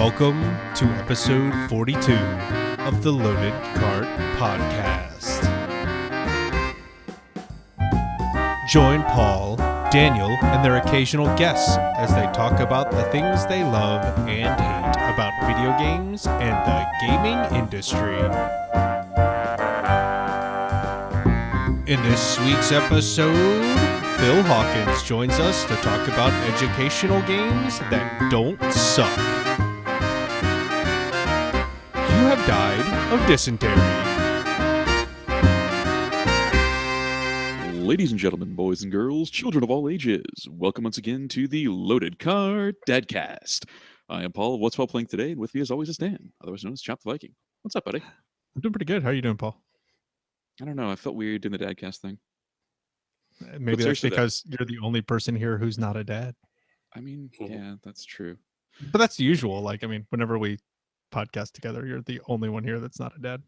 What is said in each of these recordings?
Welcome to episode 42 of the Loaded Cart Podcast. Join Paul, Daniel, and their occasional guests as they talk about the things they love and hate about video games and the gaming industry. In this week's episode, Phil Hawkins joins us to talk about educational games that don't suck. Died of dysentery. Ladies and gentlemen, boys and girls, children of all ages, welcome once again to the Loaded Cart Dadcast. I am Paul. What's Paul playing today? And with me, as always, is Dan, otherwise known as Chop the Viking. What's up, buddy? I'm doing pretty good. How are you doing, Paul? I don't know. I felt weird doing the Dadcast thing. Uh, Maybe that's seriously, though- because you're the only person here who's not a dad. I mean, Mhm. yeah, that's true. But that's usual. Like, I mean, whenever we podcast together, you're the only one here that's not a dad.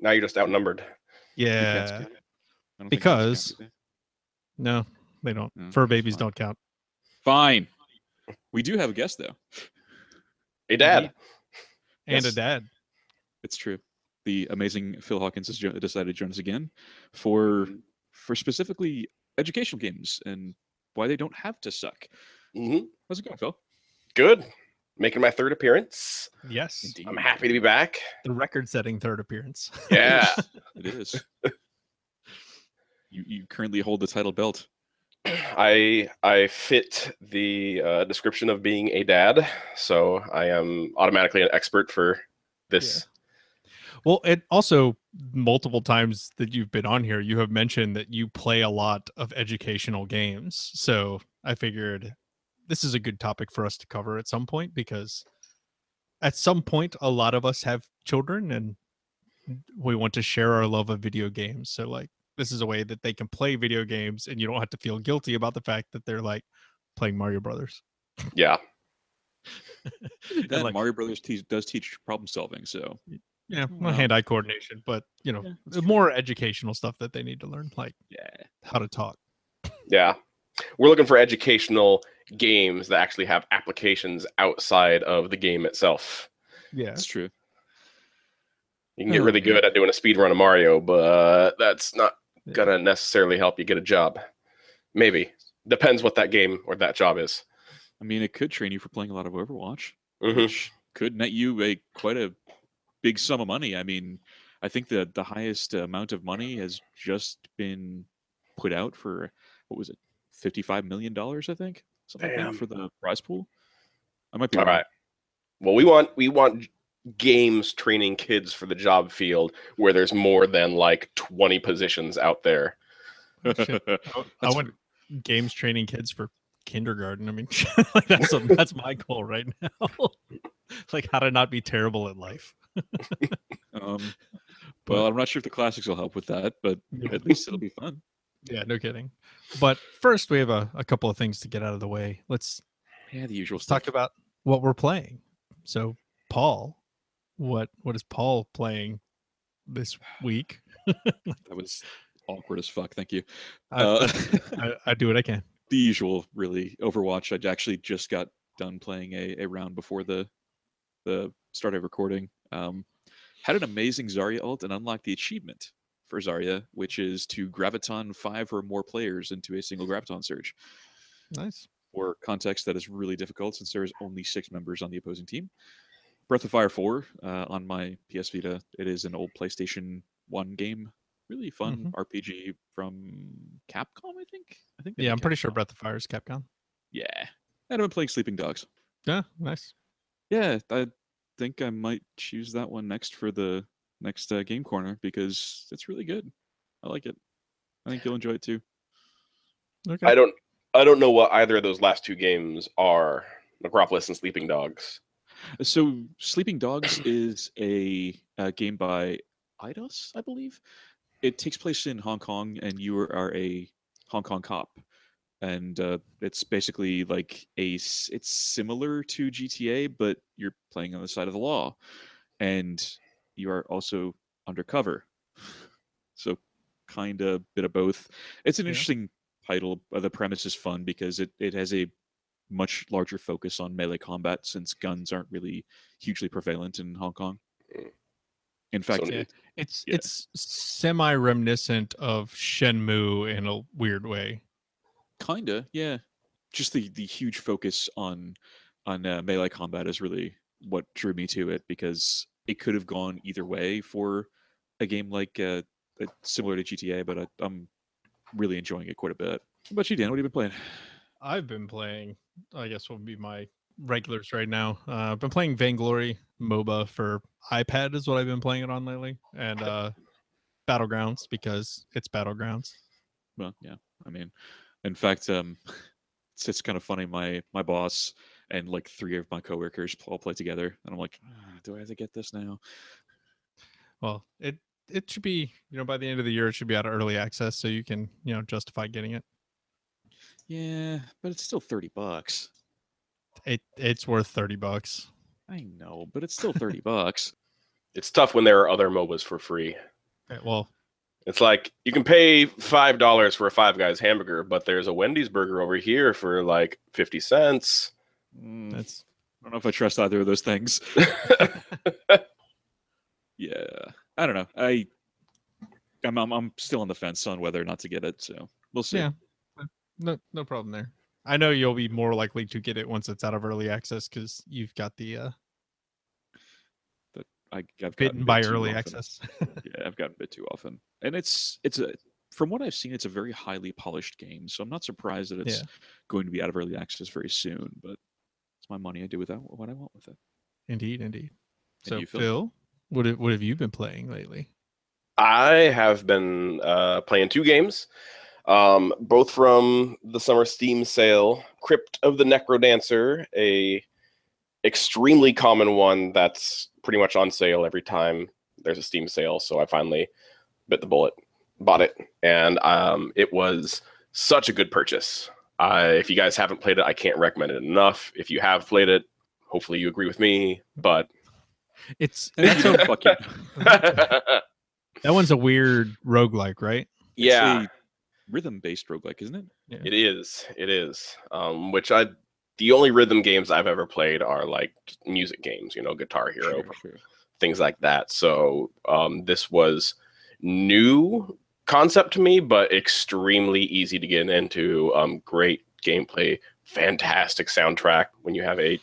Now you're just outnumbered. Yeah. count? I don't think cats because- count, No, they don't. No, Fur babies fine. don't count. Fine. We do have a guest, though. A Dad. And a dad. It's true. The amazing Phil Hawkins has decided to join us again for Mm-hmm. for specifically educational games and why they don't have to suck. hmm How's it going, Phil? Good. Making my third appearance. Yes. Indeed. I'm happy to be back. The record setting third appearance. Yeah. It is. you you currently hold the title belt. I I fit the uh, description of being a dad, so I am automatically an expert for this. Well, it also multiple times that you've been on here, you have mentioned that you play a lot of educational games. So I figured this is a good topic for us to cover at some point because at some point, a lot of us have children and we want to share our love of video games. So, like, this is a way that they can play video games and you don't have to feel guilty about the fact that they're like playing Mario Brothers. Yeah. That like, Mario Brothers te- does teach problem solving, so yeah, mm, Well- hand-eye coordination, but you know, Yeah, that's the more educational stuff that they need to learn, like yeah. how to talk. Yeah. We're looking for educational games that actually have applications outside of the game itself. Yeah. That's true. You can get Oh, really good at doing a speed run of Mario, but that's not Yeah. gonna necessarily help you get a job. Maybe. Depends what that game or that job is. I mean, it could train you for playing a lot of Overwatch, Mhm. which could net you a quite a big sum of money. I mean, I think the the highest amount of money has just been put out for what was it, fifty five million dollars? I think something like Damn. for the prize pool. I might be All wrong. right. Well, we want we want games training kids for the job field where there's more than like 20 positions out there. I, I want games training kids for kindergarten. I mean, like that's a, that's my goal right now. like how to not be terrible at life. Um, But- well, I'm not sure if the classics will help with that, but at least it'll be fun. Yeah, no kidding. But first, we have a, a couple of things to get out of the way. Let's Yeah, the usual stuff. talk about what we're playing. So, Paul, what what is Paul playing this week? That was awkward as fuck. Thank you. I, Uh, I, I do what I can. the usual, really. Overwatch. I actually just got done playing a, a round before the the start of recording. Um, had an amazing Zarya ult and unlocked the achievement for Zarya, which is to graviton five or more players into a single graviton surge. Nice. For context, that is really difficult since there is only six members on the opposing team. Breath of Fire 4 uh, on my PS Vita. It is an old PlayStation 1 game. Really fun RPG from Capcom, I think. I think. Yeah, I'm pretty sure Breath of Fire is Capcom. Yeah. And I've been playing Sleeping Dogs. Yeah, nice. Yeah, I think I might choose that one next for the next uh, game corner because it's really good. I like it. I think you'll enjoy it too. Okay. I don't I don't know what either of those last two games are. Necropolis and Sleeping Dogs. So, Sleeping Dogs is a, uh game by Eidos, I believe. It takes place in Hong Kong, and you are a Hong Kong cop, and uh, it's basically like a. s- It's similar to GTA, but you're playing on the side of the law, and you are also undercover. So, kind of bit of both. It's an Yeah. interesting title. Uh, the premise is fun because it it has a much larger focus on melee combat since guns aren't really hugely prevalent in Hong Kong. Mm. In fact, So- Yeah. It's Yeah. it's semi reminiscent of Shenmue in a weird way. kinda, yeah. Just the the huge focus on on uh, melee combat is really what drew me to it because it could have gone either way for a game like uh, uh, similar to GTA, but I, I'm really enjoying it quite a bit. What about you, Dan? What have you been playing? I've been playing, I guess will be my regulars right now. Uh, I've been playing Vainglory MOBA for iPad is what I've been playing it on lately, and uh, Battlegrounds because it's Battlegrounds. Well, yeah. I mean, in fact, um, it's it's kind of funny. My my boss and like three of my coworkers all play together, and I'm like, "Ah, do I have to get this now? Well, it it should be you know by the end of the year it should be out of early access, so you can you know justify getting it. Yeah, but it's still thirty bucks. It it's worth thirty bucks. I know, but it's still thirty bucks. It's tough when there are other MOBAs for free. Okay, well, It's like you can pay five dollars for a Five Guys hamburger, but there's a Wendy's burger over here for like fifty cents. Mm, that's I don't know if I trust either of those things. Yeah, I don't know. I I'm, I'm I'm still on the fence on whether or not to get it, so we'll see. Yeah. no no problem there. I know you'll be more likely to get it once it's out of early access because you've got the uh, I, I've gotten bitten by too early often. access. yeah, I've gotten bit too often, and it's it's a from what I've seen, it's a very highly polished game. So I'm not surprised that it's Yeah. going to be out of early access very soon. But it's my money. I do with that what I want with it. indeed, indeed. And So you, Phil? Phil, what have, what have you been playing lately? I have been uh, playing two games, um, both from the summer Steam sale. Crypt of the Necrodancer, a extremely common one that's pretty much on sale every time there's a Steam sale. So I finally bit the bullet, bought it, and um, it was such a good purchase. Uh, if you guys haven't played it, I can't recommend it enough. If you have played it, hopefully you agree with me. But It's And if you don't, fuck you. that one's a weird roguelike, right? yeah, rhythm based roguelike, isn't it? It is. It is. Um, which I, the only rhythm games I've ever played are like music games, you know, Guitar Hero, Sure, sure. things like that. So um, this was new concept to me, but extremely easy to get into. Um, great gameplay, fantastic soundtrack. When you have a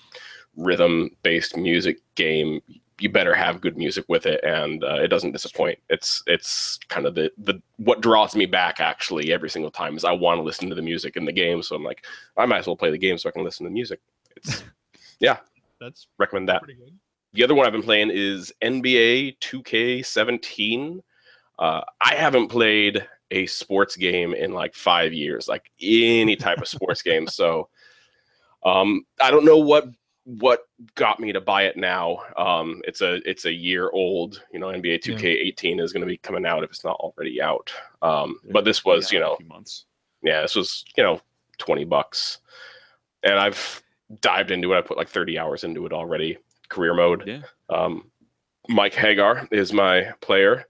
rhythm-based music game, you better have good music with it, and uh, it doesn't disappoint. It's it's kind of the the what draws me back actually every single time is I want to listen to the music in the game. So I'm like, I might as well play the game so I can listen to the music. It's yeah, That's recommend that. pretty good. The other one I've been playing is NBA 2K17. Uh, I haven't played a sports game in like five years, like any type of sports game. So um, I don't know what what got me to buy it now. Um, it's a it's a year old. You know, NBA 2K18 is going to be coming out if it's not already out. Um, Yeah, but this was, you know, few months. yeah, this was, you know, 20 bucks. And I've dived into it. I put like 30 hours into it already. Career mode. Yeah. Um, Mike Haggar is my player,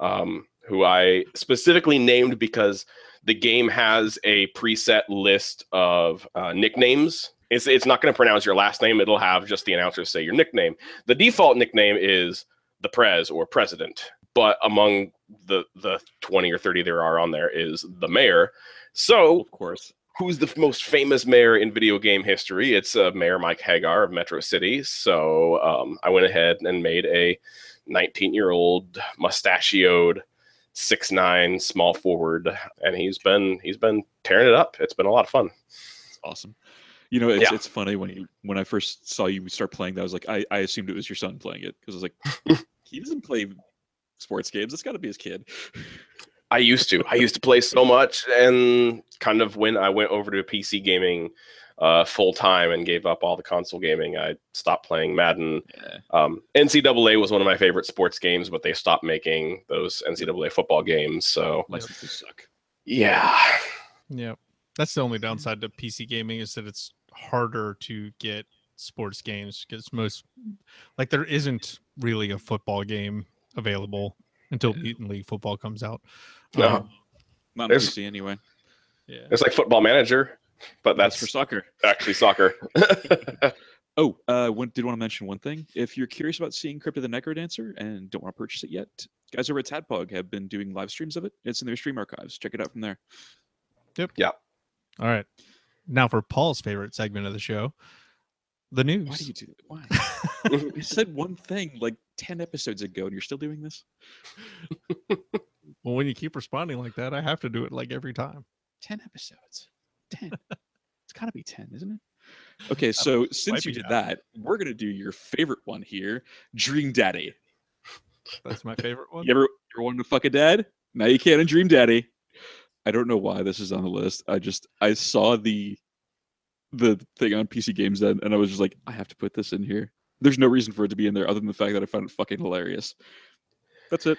um, who I specifically named because the game has a preset list of uh, nicknames. It's, it's not going to pronounce your last name. It'll have just the announcer say your nickname. The default nickname is the Prez or President, but among the the 20 or 30 there are on there is the mayor. So Of course. who's the most famous mayor in video game history? It's uh, Mayor Mike Haggar of Metro City. So um, I went ahead and made a 19 year old mustachioed six nine small forward, and he's been he's been tearing it up. It's been a lot of fun. It's awesome. You know, it's Yeah. it's funny when you when I first saw you start playing that, I was like, I, I assumed it was your son playing it because I was like, he doesn't play sports games. It's got to be his kid. I used to. I used to play so much, and kind of when I went over to PC gaming uh, full time and gave up all the console gaming, I stopped playing Madden. Yeah. Um, NCAA was one of my favorite sports games, but they stopped making those NCAA football games. So Licenses suck. yeah, Yeah, that's the only downside to PC gaming is that it's harder to get sports games because most, like, there isn't really a football game available until Yeah. Mutant League football comes out. No. Um, Not on PC anyway. yeah, it's like Football Manager. But That's that's for soccer. actually soccer. Oh, uh, one, did want to mention one thing. If you're curious about seeing Crypto of the Necrodancer and don't want to purchase it yet, guys over at Tadpog have been doing live streams of it. It's in their stream archives. Check it out from there. Yep. Yeah. All right. Now for Paul's favorite segment of the show, the news. Why do you do that? Why? I said one thing like 10 episodes ago and you're still doing this? well, when you keep responding like that, I have to do it like every time. 10 episodes. 10. it's got to be 10, isn't it? Okay, so since you did down. that, we're going to do your favorite one here Dream Daddy. That's my favorite one. You ever, you ever wanted to fuck a dad? Now you can in Dream Daddy. I don't know why this is on the list. I just I saw the the thing on PC Games then, and I was just like, I have to put this in here. There's no reason for it to be in there other than the fact that I found it fucking hilarious. That's it.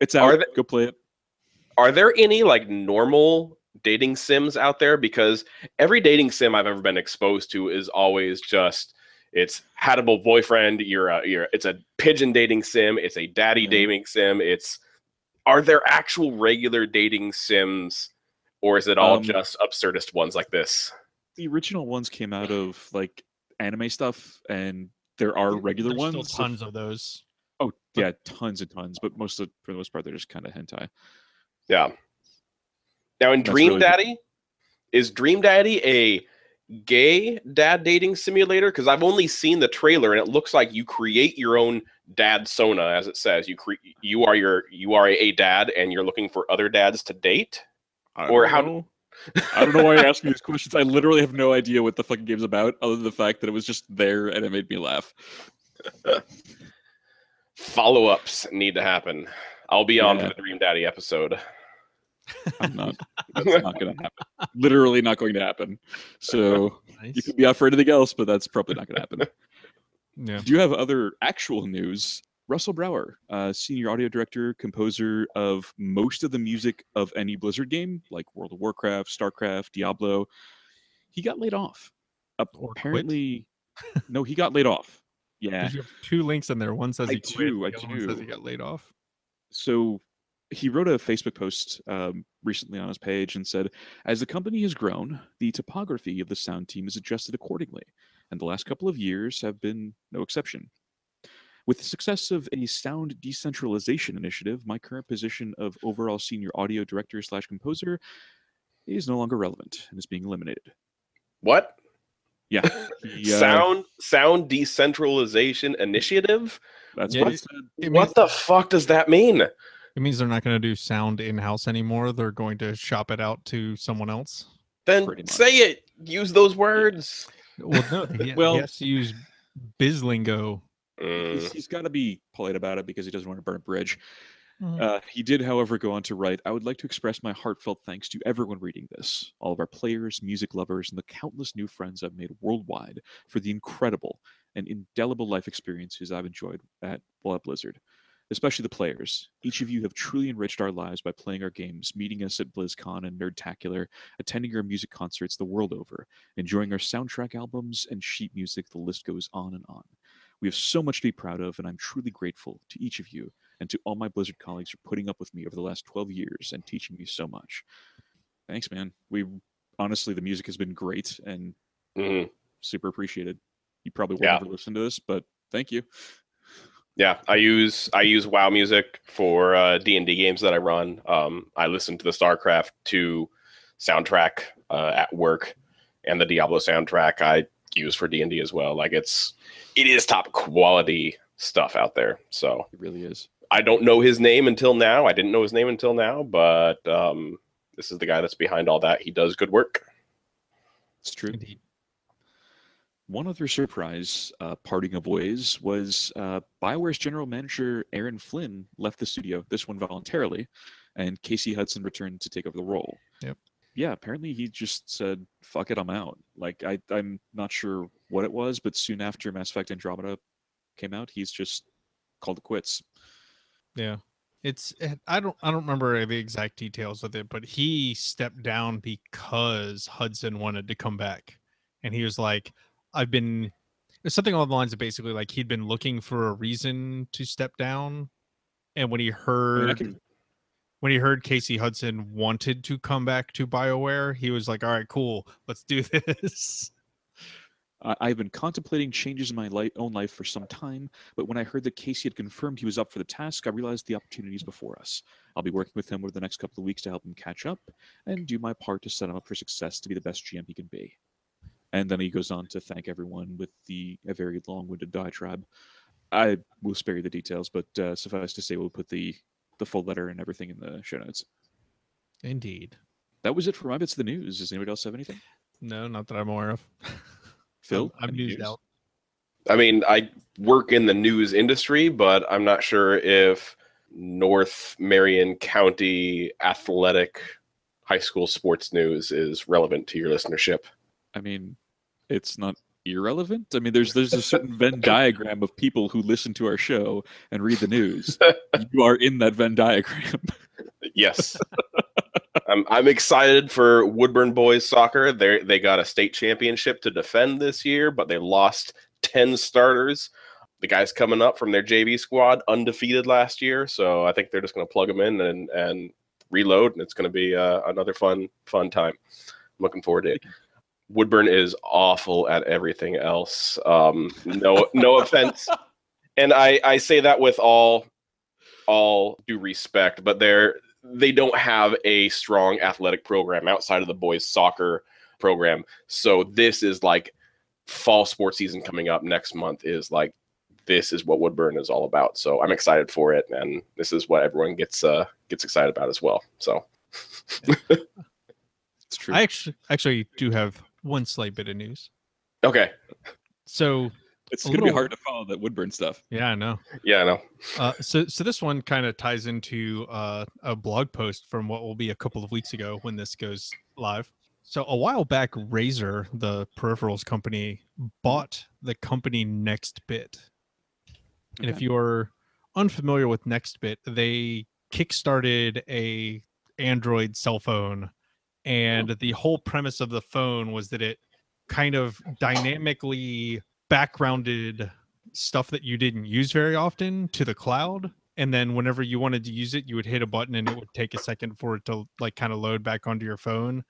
It's out. Are the- Go play it. Are there any like normal dating sims out there? Because every dating sim I've ever been exposed to is always just it's hatable boyfriend. You're a you're it's a pigeon dating sim. It's a daddy Yeah. dating sim. It's are there actual regular dating sims, or is it all Um, just absurdist ones like this? The original ones came out of like anime stuff, and there are regular There's ones. Still tons of those. Oh yeah, tons and tons. But most of for the most part, they're just kind of hentai. Yeah. Now in Dream really good. Daddy, is Dream Daddy a gay dad dating simulator? Because I've only seen the trailer and it looks like you create your own dad sona, as it says. You cre- you are your you are a dad and you're looking for other dads to date. I Or how- know. I don't know why you're asking these questions. I literally have no idea what the fucking game's about, other than the fact that it was just there and it made me laugh. Follow ups need to happen. I'll be on for the Dream Daddy episode. I'm not. That's not going to happen. Literally not going to happen. So you could be out for anything else, but that's probably not going to happen. Yeah. Do you have other actual news? Russell Brower, uh, senior audio director, composer of most of the music of any Blizzard game, like World of Warcraft, StarCraft, Diablo, he got laid off. Apparently, no, he got laid off. Yeah, You have two links in there. One says I he quit. do, I one says he got laid off. so he wrote a Facebook post um, recently on his page and said, As the company has grown, the topography of the sound team is adjusted accordingly, and the last couple of years have been no exception. With the success of a sound decentralization initiative, my current position of overall senior audio director slash composer is no longer relevant and is being eliminated. What? Yeah, he, uh, sound sound decentralization initiative? That's Yeah, what it it- said. Means, What the fuck does that mean? It means they're not going to do sound in house anymore. They're going to shop it out to someone else. Then say it. Use those words. Well, no, he, Well- he has to use biz lingo. Mm. He's, he's got to be polite about it because he doesn't want to burn a bridge. Mhm. Uh, he did, however, go on to write I would like to express my heartfelt thanks to everyone reading this, all of our players, music lovers, and the countless new friends I've made worldwide for the incredible and indelible life experiences I've enjoyed at while at Blizzard. Especially the players. Each of you have truly enriched our lives by playing our games, meeting us at BlizzCon and Nerdtacular, attending our music concerts the world over, enjoying our soundtrack albums and sheet music. The list goes on and on. We have so much to be proud of, and I'm truly grateful to each of you and to all my Blizzard colleagues for putting up with me over the last 12 years and teaching me so much. Thanks, man. We honestly, the music has been great and Mhm. super appreciated. You probably won't Yeah. ever listen to this, but thank you. Yeah, I use I use WoW music for uh, D and D games that I run. Um, I listen to the StarCraft two soundtrack uh, at work, and the Diablo soundtrack I use for D and D as well. Like it's it is top quality stuff out there. So It really is. I don't know his name until now. I didn't know his name until now, but um, this is the guy that's behind all that. He does good work. It's true. Indeed. One other surprise uh, parting of ways was uh, BioWare's general manager Aaron Flynn left the studio, this one voluntarily, and Casey Hudson returned to take over the role. Yep. Yeah, apparently he just said, fuck it, I'm out. Like, I, I'm not sure what it was, but soon after Mass Effect Andromeda came out, he's just called it quits. Yeah. It's I don't I don't remember the exact details of it, but he stepped down because Hudson wanted to come back. And he was like, I've been it's something along the lines of basically like he'd been looking for a reason to step down. And when he I, mean, heard can, when he heard Casey Hudson wanted to come back to BioWare, he was like, "All right, cool, let's do this." I've been contemplating changes in my li- own life for some time, but when I heard that Casey had confirmed he was up for the task, I realized the opportunities before us. I'll be working with him over the next couple of weeks to help him catch up and do my part to set him up for success to be the best GM he can be. And then he goes on to thank everyone with the a very long-winded diatribe. I will spare you the details, but uh, suffice to say, we'll put the the full letter and everything in the show notes. Indeed. That was it for my bits of the news. Does anybody else have anything? No, not that I'm aware of. Phil, I'm, I'm any news? out. I mean, I work in the news industry, but I'm not sure if North Marion County athletic high school sports news is relevant to your listenership. I mean, it's not irrelevant. I mean, there's there's a certain Venn diagram of people who listen to our show and read the news. you are in that Venn diagram. Yes. I'm I'm excited for Woodburn boys soccer. They they got a state championship to defend this year, but they lost 10 starters. The guys coming up from their JV squad undefeated last year, so I think they're just going to plug them in and and reload and it's going to be uh, another fun fun time. I'm looking forward to it. Woodburn is awful at everything else. Um, no no offense. And I I say that with all all due respect, but they're they don't have a strong athletic program outside of the boys soccer program. So this is like fall sports season coming up next month is like this is what Woodburn is all about. So I'm excited for it and this is what everyone gets uh gets excited about as well. So It's true. I actually actually do have one slight bit of news. okay. So it's going to be hard to follow that Woodburn stuff. yeah, I know. Yeah, I know. Uh, so so this one kind of ties into uh, a blog post from what will be a couple of weeks ago when this goes live. So a while back, Razer, the peripherals company, bought the company NextBit. And if you're unfamiliar with NextBit, they kickstarted a Android cell phone, and the whole premise of the phone was that it kind of dynamically backgrounded stuff that you didn't use very often to the cloud. And then whenever you wanted to use it, you would hit a button and it would take a second for it to like kind of load back onto your phone.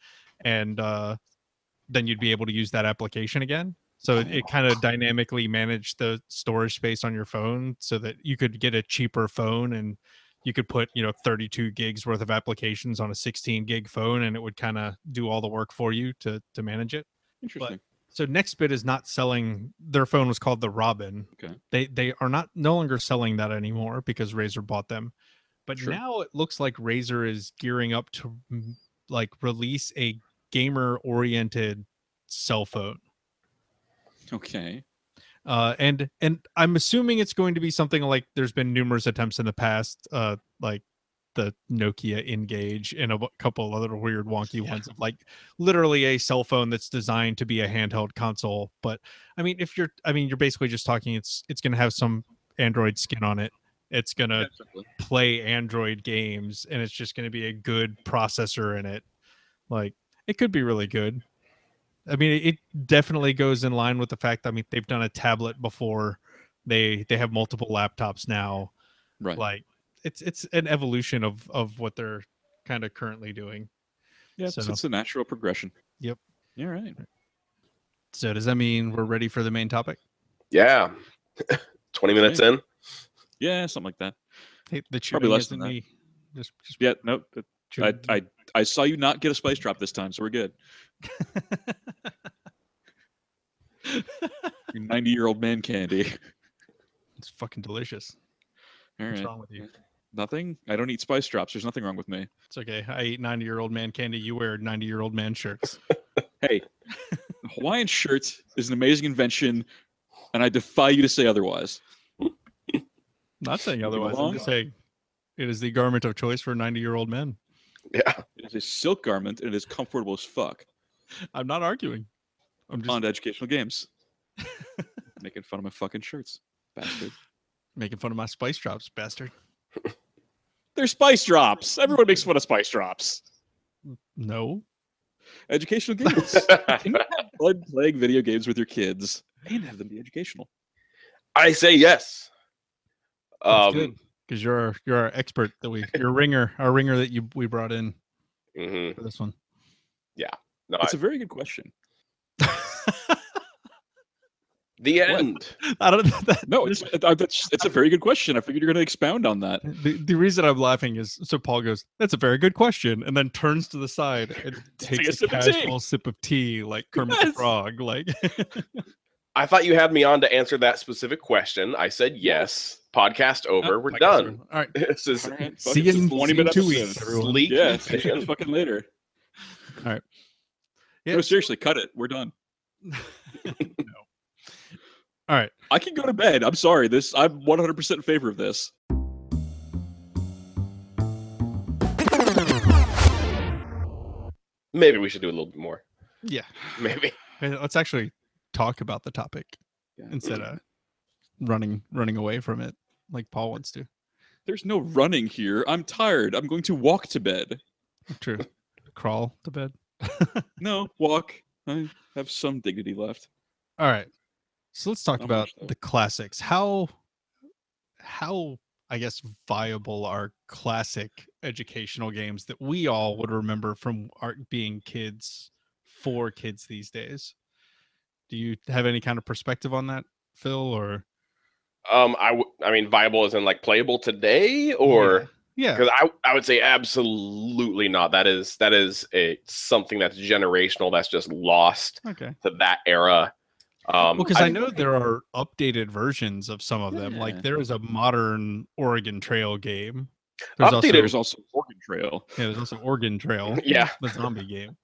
And uh, then you'd be able to use that application again. So it, it kind of dynamically managed the storage space on your phone so that you could get a cheaper phone and you could put, you know, 32 gigs worth of applications on a 16 gig phone and it would kind of do all the work for you to to manage it. Interesting. So Nextbit is not selling their phone was called the Robin. Okay. They they are not no longer selling that anymore because Razer bought them. But Sure. now it looks like Razer is gearing up to like release a gamer oriented cell phone. okay. Uh and and I'm assuming it's going to be something like there's been numerous attempts in the past uh like the Nokia N-Gage and a couple other weird wonky Yeah. ones of like literally a cell phone that's designed to be a handheld console. But I mean, if you're, I mean, you're basically just talking. It's it's going to have some Android skin on it. It's going to play Android games, and it's just going to be a good processor in it. Like it could be really good. I mean, it definitely goes in line with the fact. I mean, they've done a tablet before. They they have multiple laptops now Right. like it's it's an evolution of of what they're kind of currently doing yeah, it's, so- it's a natural progression. Yep. All right. so does that mean we're ready for the main topic Yeah. 20 minutes in. Yeah, something like that. hey, the Probably chewing less isn't than me just, just Yeah, no, I. I I saw you not get a spice drop this time, so we're good. Your 90 year old man candy. it's fucking delicious All what's right. wrong with you Nothing. I don't eat spice drops. There's nothing wrong with me. it's okay i eat 90 year old man candy you wear 90 year old man shirts Hey, Hawaiian shirt is an amazing invention, and I defy you to say otherwise. not saying otherwise i'm just saying it is the garment of choice for 90 year old men Yeah. It is a silk garment, and it is comfortable as fuck. I'm not arguing i'm just On educational games. Making fun of my fucking shirts. Bastard. making fun of my spice drops bastard They're spice drops. Everyone makes fun of spice drops. no Educational games. Can you have blood plague video games with your kids and have them be educational? I say yes. That's Um, good. because you're our, you're our expert that we your ringer our ringer that you we brought in hmm for this one. No, It's I- a very good question. the What? end. I don't that, No, it's uh, that's it's a very good question. I figured you're going to expound on that. the, the reason I'm laughing is so Paul goes, "That's a very good question," and then turns to the side and takes a a, sip casual sip of tea, like Kermit the Frog. Like, I thought you had me on to answer that specific question. I said yes. Podcast over. We're Podcast done. over. All right, This is All right, See you in- it's a 20 see you in minute two weeks, everyone. sleek. Yeah, see you fucking later. yeah. No, seriously, cut it. We're done. no. All right. I can go to bed. I'm sorry. This I'm 100% in favor of this. Maybe we should do a little bit more. Yeah. Maybe. Hey, Let's actually talk about the topic Yeah. instead of running running away from it like Paul wants to. There's no running here. I'm tired. I'm going to walk to bed. True. Crawl to bed. No, walk. I have some dignity left. All right. So let's talk Not about much, the classics. How how I guess viable are classic educational games that we all would remember from our being kids for kids these days? Do you have any kind of perspective on that, Phil or Um, I, w- I mean, viable as in like playable today, or yeah. Because I, I would say absolutely not. That is that is a something that's generational. That's just lost. Okay. to that era. Um, Well, because I, know there are updated versions of some of them. Yeah. Like there is a modern Oregon Trail game. There's Updated- also, There's also Oregon Trail. yeah, there's also Oregon Trail. Yeah. the zombie game.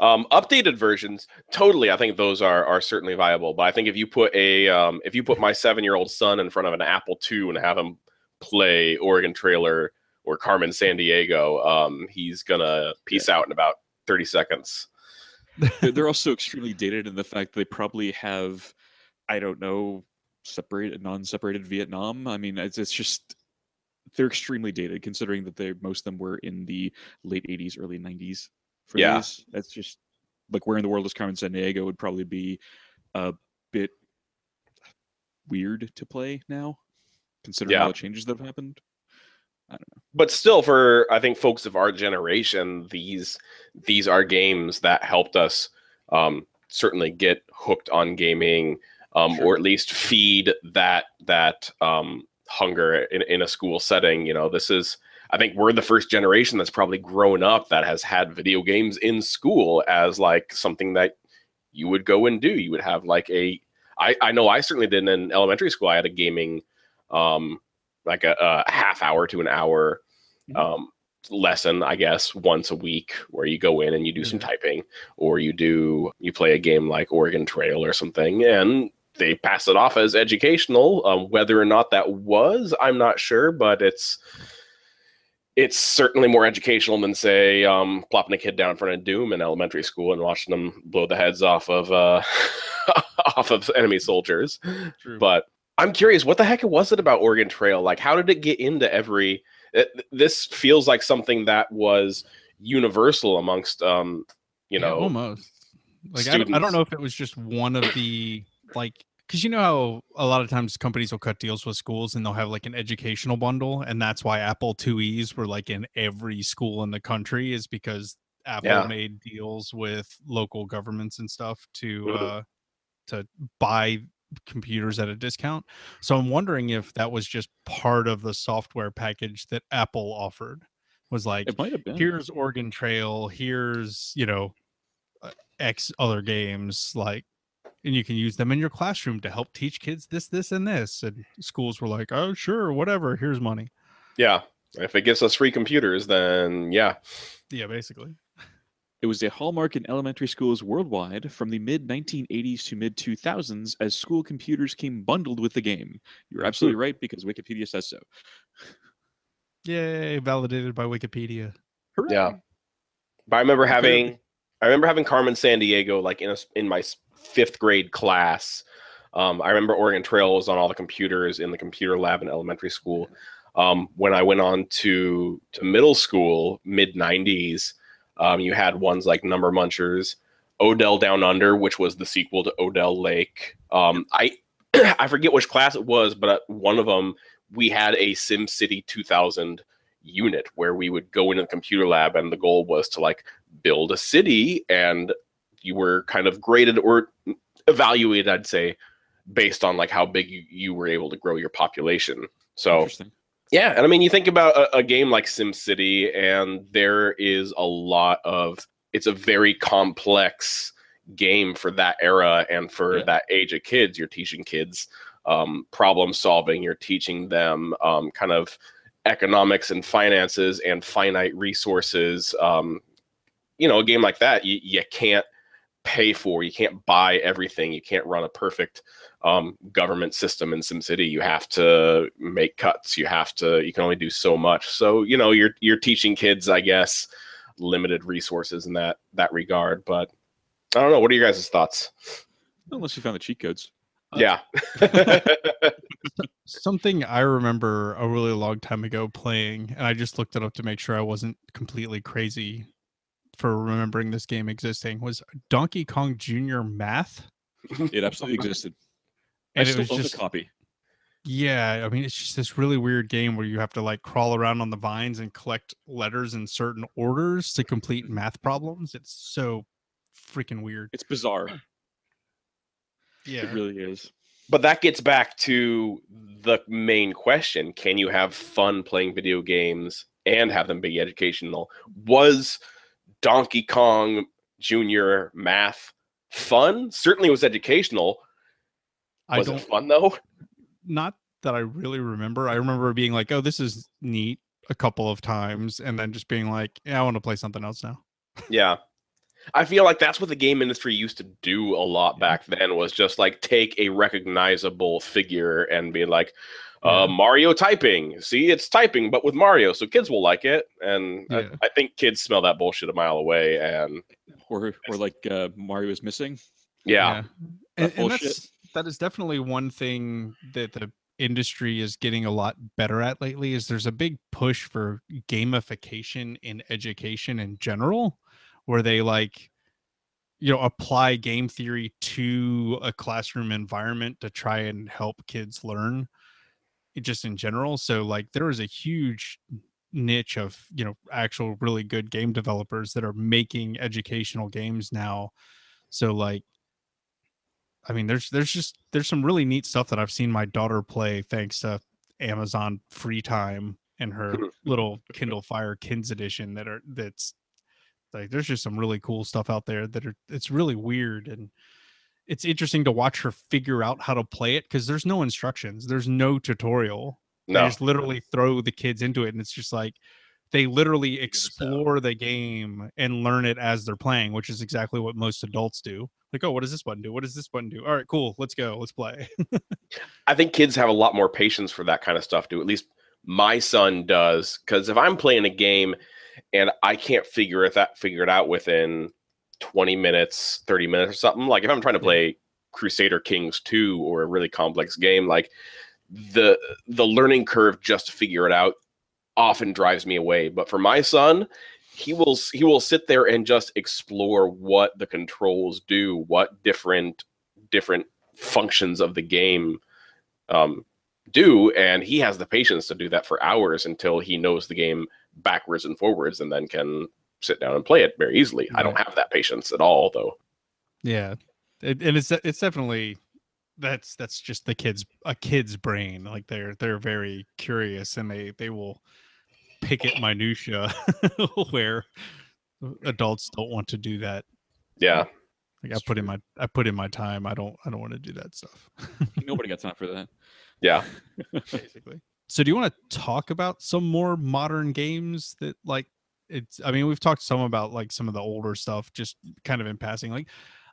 um, updated versions, totally. I think those are are certainly viable. But I think if you put a um, if you put my seven year old son in front of an Apple II and have him play Oregon Trailer or Carmen Sandiego, um, he's gonna peace out in about thirty seconds. They're, they're also extremely dated in the fact that they probably have, I don't know, separated, non-separated Vietnam. I mean, it's, it's just they're extremely dated considering that they most of them were in the late '80s, early '90s. For Yeah. these. that's just like where in the world is Carmen Sandiego would probably be a bit weird to play now, considering Yeah. all the changes that have happened. I don't know. But still for i think folks of our generation these these are games that helped us um, certainly get hooked on gaming um, Sure. or at least feed that that um, hunger in, in a school setting you know this is i think we're the first generation that's probably grown up that has had video games in school as like something that you would go and do you would have like a i, I know i certainly did in elementary school i had a gaming um, like a, a half hour to an hour Mhm. um, lesson, I guess, once a week where you go in and you do some typing or you do you play a game like Oregon Trail or something and they pass it off as educational. Um, whether or not that was, I'm not sure, but it's it's certainly more educational than say um, plopping a kid down in front of Doom in elementary school and watching them blow the heads off of uh, off of enemy soldiers. True. But I'm curious, what the heck was it about Oregon Trail? Like, how did it get into every? It, this feels like something that was universal amongst, um, you Yeah, know, almost like I don't, I don't know if it was just one of the like because you know how a lot of times companies will cut deals with schools and they'll have like an educational bundle and that's why apple IIe's were like in every school in the country is because apple Yeah. made deals with local governments and stuff to Mhm. uh to buy computers at a discount so i'm wondering if that was just part of the software package that apple offered was like It might have been. here's Oregon Trail, here's, you know, uh, X other games like and you can use them in your classroom to help teach kids this this and this and schools were like, "Oh, sure, whatever, here's money." yeah. If it gives us free computers, then yeah, Yeah, basically. It was a hallmark in elementary schools worldwide from the mid 1980s to mid 2000s as school computers came bundled with the game. You're absolutely right because Wikipedia says so. Yay, validated by Wikipedia. Yeah. But I remember having, I remember having Carmen Sandiego like in a, s- in my fifth grade class. Um, I remember Oregon Trail was on all the computers in the computer lab in elementary school. Um, when I went on to to middle school, mid '90s, um, you had ones like Number Munchers, Odell Down Under, which was the sequel to Odell Lake. Um, I I forget which class it was, but uh, one of them we had a SimCity 2000 unit where we would go into the computer lab and the goal was to like build a city and you were kind of graded or evaluated i'd say based on like how big you, you were able to grow your population so. Yeah and i mean you think about a, a game like simcity and there is a lot of it's a very complex game for that era and for Yeah. that age of kids you're teaching kids um, problem solving you're teaching them um, kind of economics and finances and finite resources um, you know a game like that you, you can't pay for you can't buy everything you can't run a perfect um, government system in SimCity. You have to make cuts. You have to. You can only do so much. So you know, you're you're teaching kids, I guess, limited resources in that that regard. But I don't know. What are your guys' thoughts? Unless you found the cheat codes. Uh, yeah. Something I remember a really long time ago playing, and I just looked it up to make sure I wasn't completely crazy for remembering this game existing, was Donkey Kong Jr. Math. It absolutely existed. I And it was own just the copy. Yeah, I mean, it's just this really weird game where you have to like crawl around on the vines and collect letters in certain orders to complete math problems. It's so freaking weird. It's bizarre. Yeah. It really is. but that gets back to the main question: Can you have fun playing video games and have them be educational? Was Donkey Kong Junior math fun? Certainly was educational. I Was don't it fun though? not that I really remember. I remember being like, "Oh, this is neat," a couple of times, and then just being like, "Yeah, I want to play something else now." Yeah. I feel like that's what the game industry used to do a lot back then was just like take a recognizable figure and be like, uh, Mario typing. See, it's typing, but with Mario, so kids will like it. And Yeah. I, I think kids smell that bullshit a mile away. And Or or like uh, Mario is missing. yeah, And, That and bullshit. that's that is definitely one thing that the industry is getting a lot better at lately is there's a big push for gamification in education in general where they like you know apply game theory to a classroom environment to try and help kids learn it just in general so like there is a huge niche of you know actual really good game developers that are making educational games now. So like I mean, there's there's just there's some really neat stuff that I've seen my daughter play thanks to Amazon free time and her little Kindle Fire Kids edition that are that's like there's just some really cool stuff out there that are it's really weird and it's interesting to watch her figure out how to play it because there's no instructions, there's no tutorial. They no, just literally throw the kids into it and it's just like they literally explore the game and learn it as they're playing, which is exactly what most adults do. Like, oh, what does this button do? What does this button do? All right, cool. Let's go. Let's play. I think kids have a lot more patience for that kind of stuff, too. At least my son does. Because if I'm playing a game and I can't figure it that figure it out within 20 minutes, 30 minutes or something, like if I'm trying to play Crusader Kings 2 or a really complex game, like the the learning curve just to figure it out often drives me away. But for my son, he will he will sit there and just explore what the controls do, what different different functions of the game um, do, and he has the patience to do that for hours until he knows the game backwards and forwards, and then can sit down and play it very easily. I don't have that patience at all, though. yeah, it, and it's it's definitely that's that's just the kids a kid's brain. Like they're they're very curious and they they will pick at minutia where adults don't want to do that. Yeah, Like I put in my I put in my time. I don't I don't want to do that stuff. Nobody got time for that. yeah. basically. So do you want to talk about some more modern games that like it's I mean we've talked some about like some of the older stuff just kind of in passing like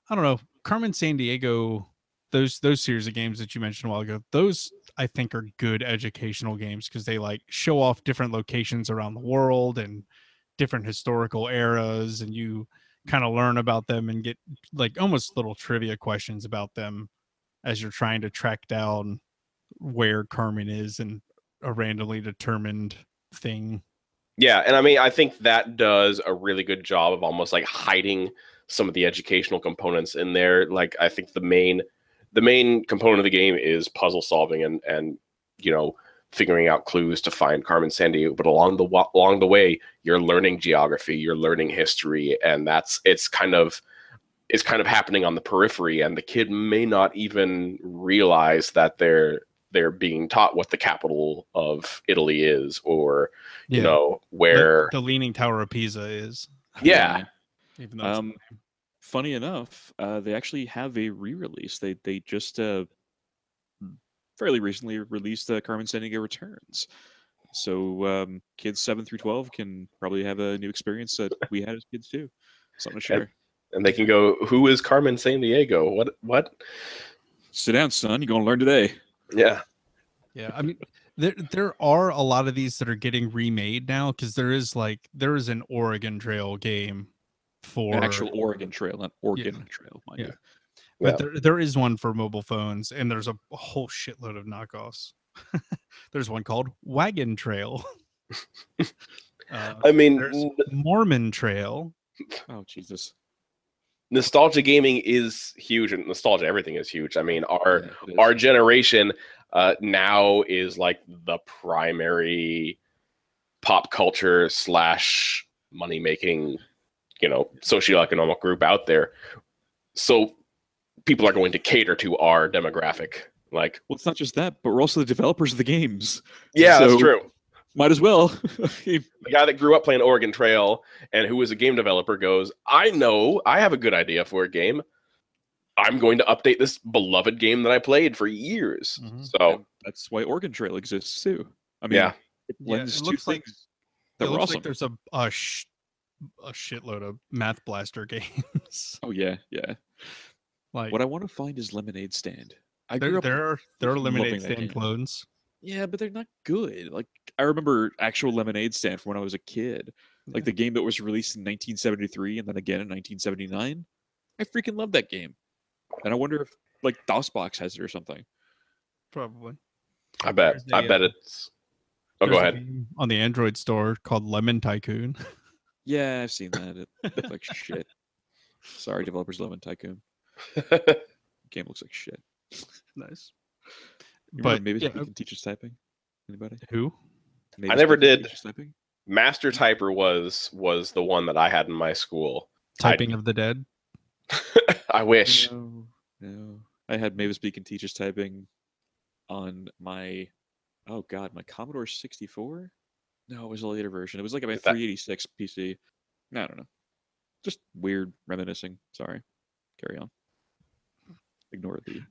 I don't know Carmen Sandiego those those series of games that you mentioned a while ago those I think are good educational games because they like show off different locations around the world and different historical eras and you kind of learn about them and get like almost little trivia questions about them as you're trying to track down where Carmen is and a randomly determined thing. Yeah, and I mean, I think that does a really good job of almost like hiding some of the educational components in there. Like, I think the main the main component of the game is puzzle solving and and you know figuring out clues to find Carmen Sandiego, but along the along the way, you're learning geography, you're learning history, and that's it's kind of it's kind of happening on the periphery, and the kid may not even realize that they're they're being taught what the capital of Italy is, or you know where the, Leaning Tower of Pisa is. yeah Even though Um, funny enough, uh, they actually have a re-release. They they just uh, fairly recently released uh, Carmen Sandiego Returns. So um, kids seven through twelve can probably have a new experience that we had as kids too. Something to And- share. and they can go, who is Carmen Sandiego? What what? Sit down, son. You're gonna learn today. Yeah, Yeah, I mean, there there are a lot of these that are getting remade now because there is like there is an Oregon Trail game for An actual Oregon Trail, not Oregon Trail, mind Yeah. you. but Yeah. there there is one for mobile phones, and there's a, a whole shitload of knockoffs. there's one called Wagon Trail. uh, I mean, there's Mormon Trail. Oh Jesus. Nostalgia gaming is huge, and nostalgia everything is huge. I mean, our Yeah, our generation uh, now is like the primary pop culture slash money making, you know, socioeconomic group out there. So people are going to cater to our demographic. Like, well, it's not just that, but we're also the developers of the games. yeah, So- that's true. Might as well. The guy that grew up playing Oregon Trail and who is a game developer goes, I know I have a good idea for a game. I'm going to update this beloved game that I played for years. Mhm. So that's why Oregon Trail exists too. I mean, yeah, it Yeah, it two looks like- things It were looks awesome. like there's a a, sh- a shitload of Math Blaster games. oh yeah, yeah. like What I want to find is Lemonade Stand. I there, grew up there are there are Lemonade that Stand game. clones. Yeah, but they're not good. Like I remember actual Lemonade Stand from when I was a kid. Like Yeah. the game that was released in 1973 and then again in 1979. I freaking love that game. And I wonder if like DOSBox has it or something. Probably. I bet. There's I a, bet uh, it's. Oh, go ahead. on the Android store called Lemon Tycoon. Yeah, I've seen that. It looked like shit. Sorry, developers Lemon Tycoon. Game looks like shit. nice. You But but maybe yeah, you uh can teach us typing. Anybody? who? Maybe never did. teach typing. Master Typer was was the one that I had in my school. I- Typing of the Dead. I wish. No, no. I had Mavis Beacon teachers typing on my oh god, my Commodore 64? No, it was a later version. It was like my Is that- 386 PC. I don't know. Just weird reminiscing. Sorry. Carry on. Ignore the old version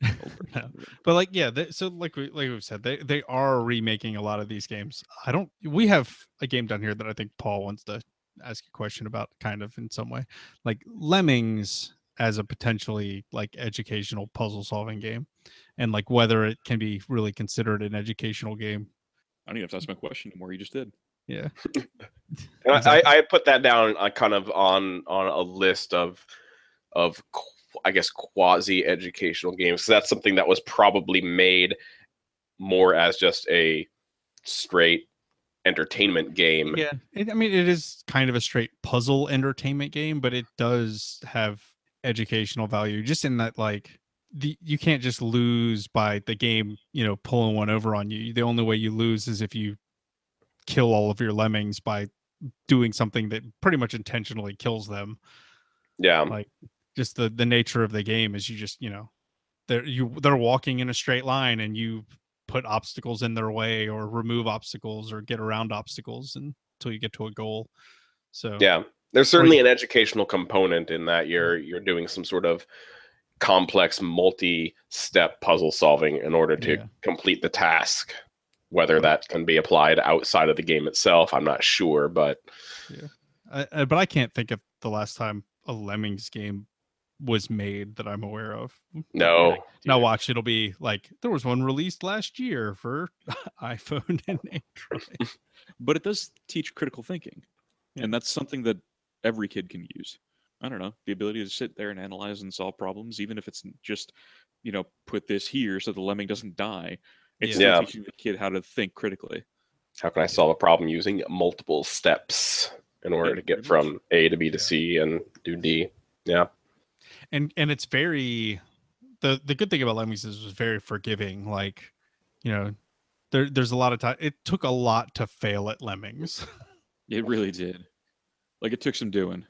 No. But like, yeah. They, so like we like we've said, they they are remaking a lot of these games. I don't. We have a game down here that I think Paul wants to ask a question about, kind of in some way, like Lemmings as a potentially like educational puzzle solving game, and like whether it can be really considered an educational game. I don't even have to ask my question anymore. You just did. Yeah. And I, Exactly. I, I put that down uh, kind of on on a list of of qu- I guess quasi educational games. So that's something that was probably made more as just a straight entertainment game. Yeah, it, I mean, it is kind of a straight puzzle entertainment game, but it does have educational value just in that, like, the you can't just lose by the game, you know, pulling one over on you. The only way you lose is if you kill all of your lemmings by doing something that pretty much intentionally kills them. Yeah. Like, just the the nature of the game is you just, you know, they're you they're walking in a straight line and you put obstacles in their way or remove obstacles or get around obstacles until you get to a goal. So Yeah. There's certainly an educational component in that you're you're doing some sort of complex multi-step puzzle solving in order to Yeah. complete the task. Whether that can be applied outside of the game itself, I'm not sure, but I, I- but I can't think of the last time a Lemmings game was made that I'm aware of. Mm, no. Now watch, it'll be like there was one released last year for iPhone and Android. But it does teach critical thinking. Yeah. And that's something that every kid can use. I don't know, the ability to sit there and analyze and solve problems, even if it's just, you know, put this here so the lemming doesn't die. It's Yeah. Yeah. teaching the kid how to think critically. How can I solve a problem using multiple steps in order Yeah, to get pretty from A to B to Yeah. C and do D? Yeah. And and it's very the the good thing about Lemmings is it was very forgiving. Like, you know, there there's a lot of time. It took a lot to fail at Lemmings. It really did. Like it took some doing.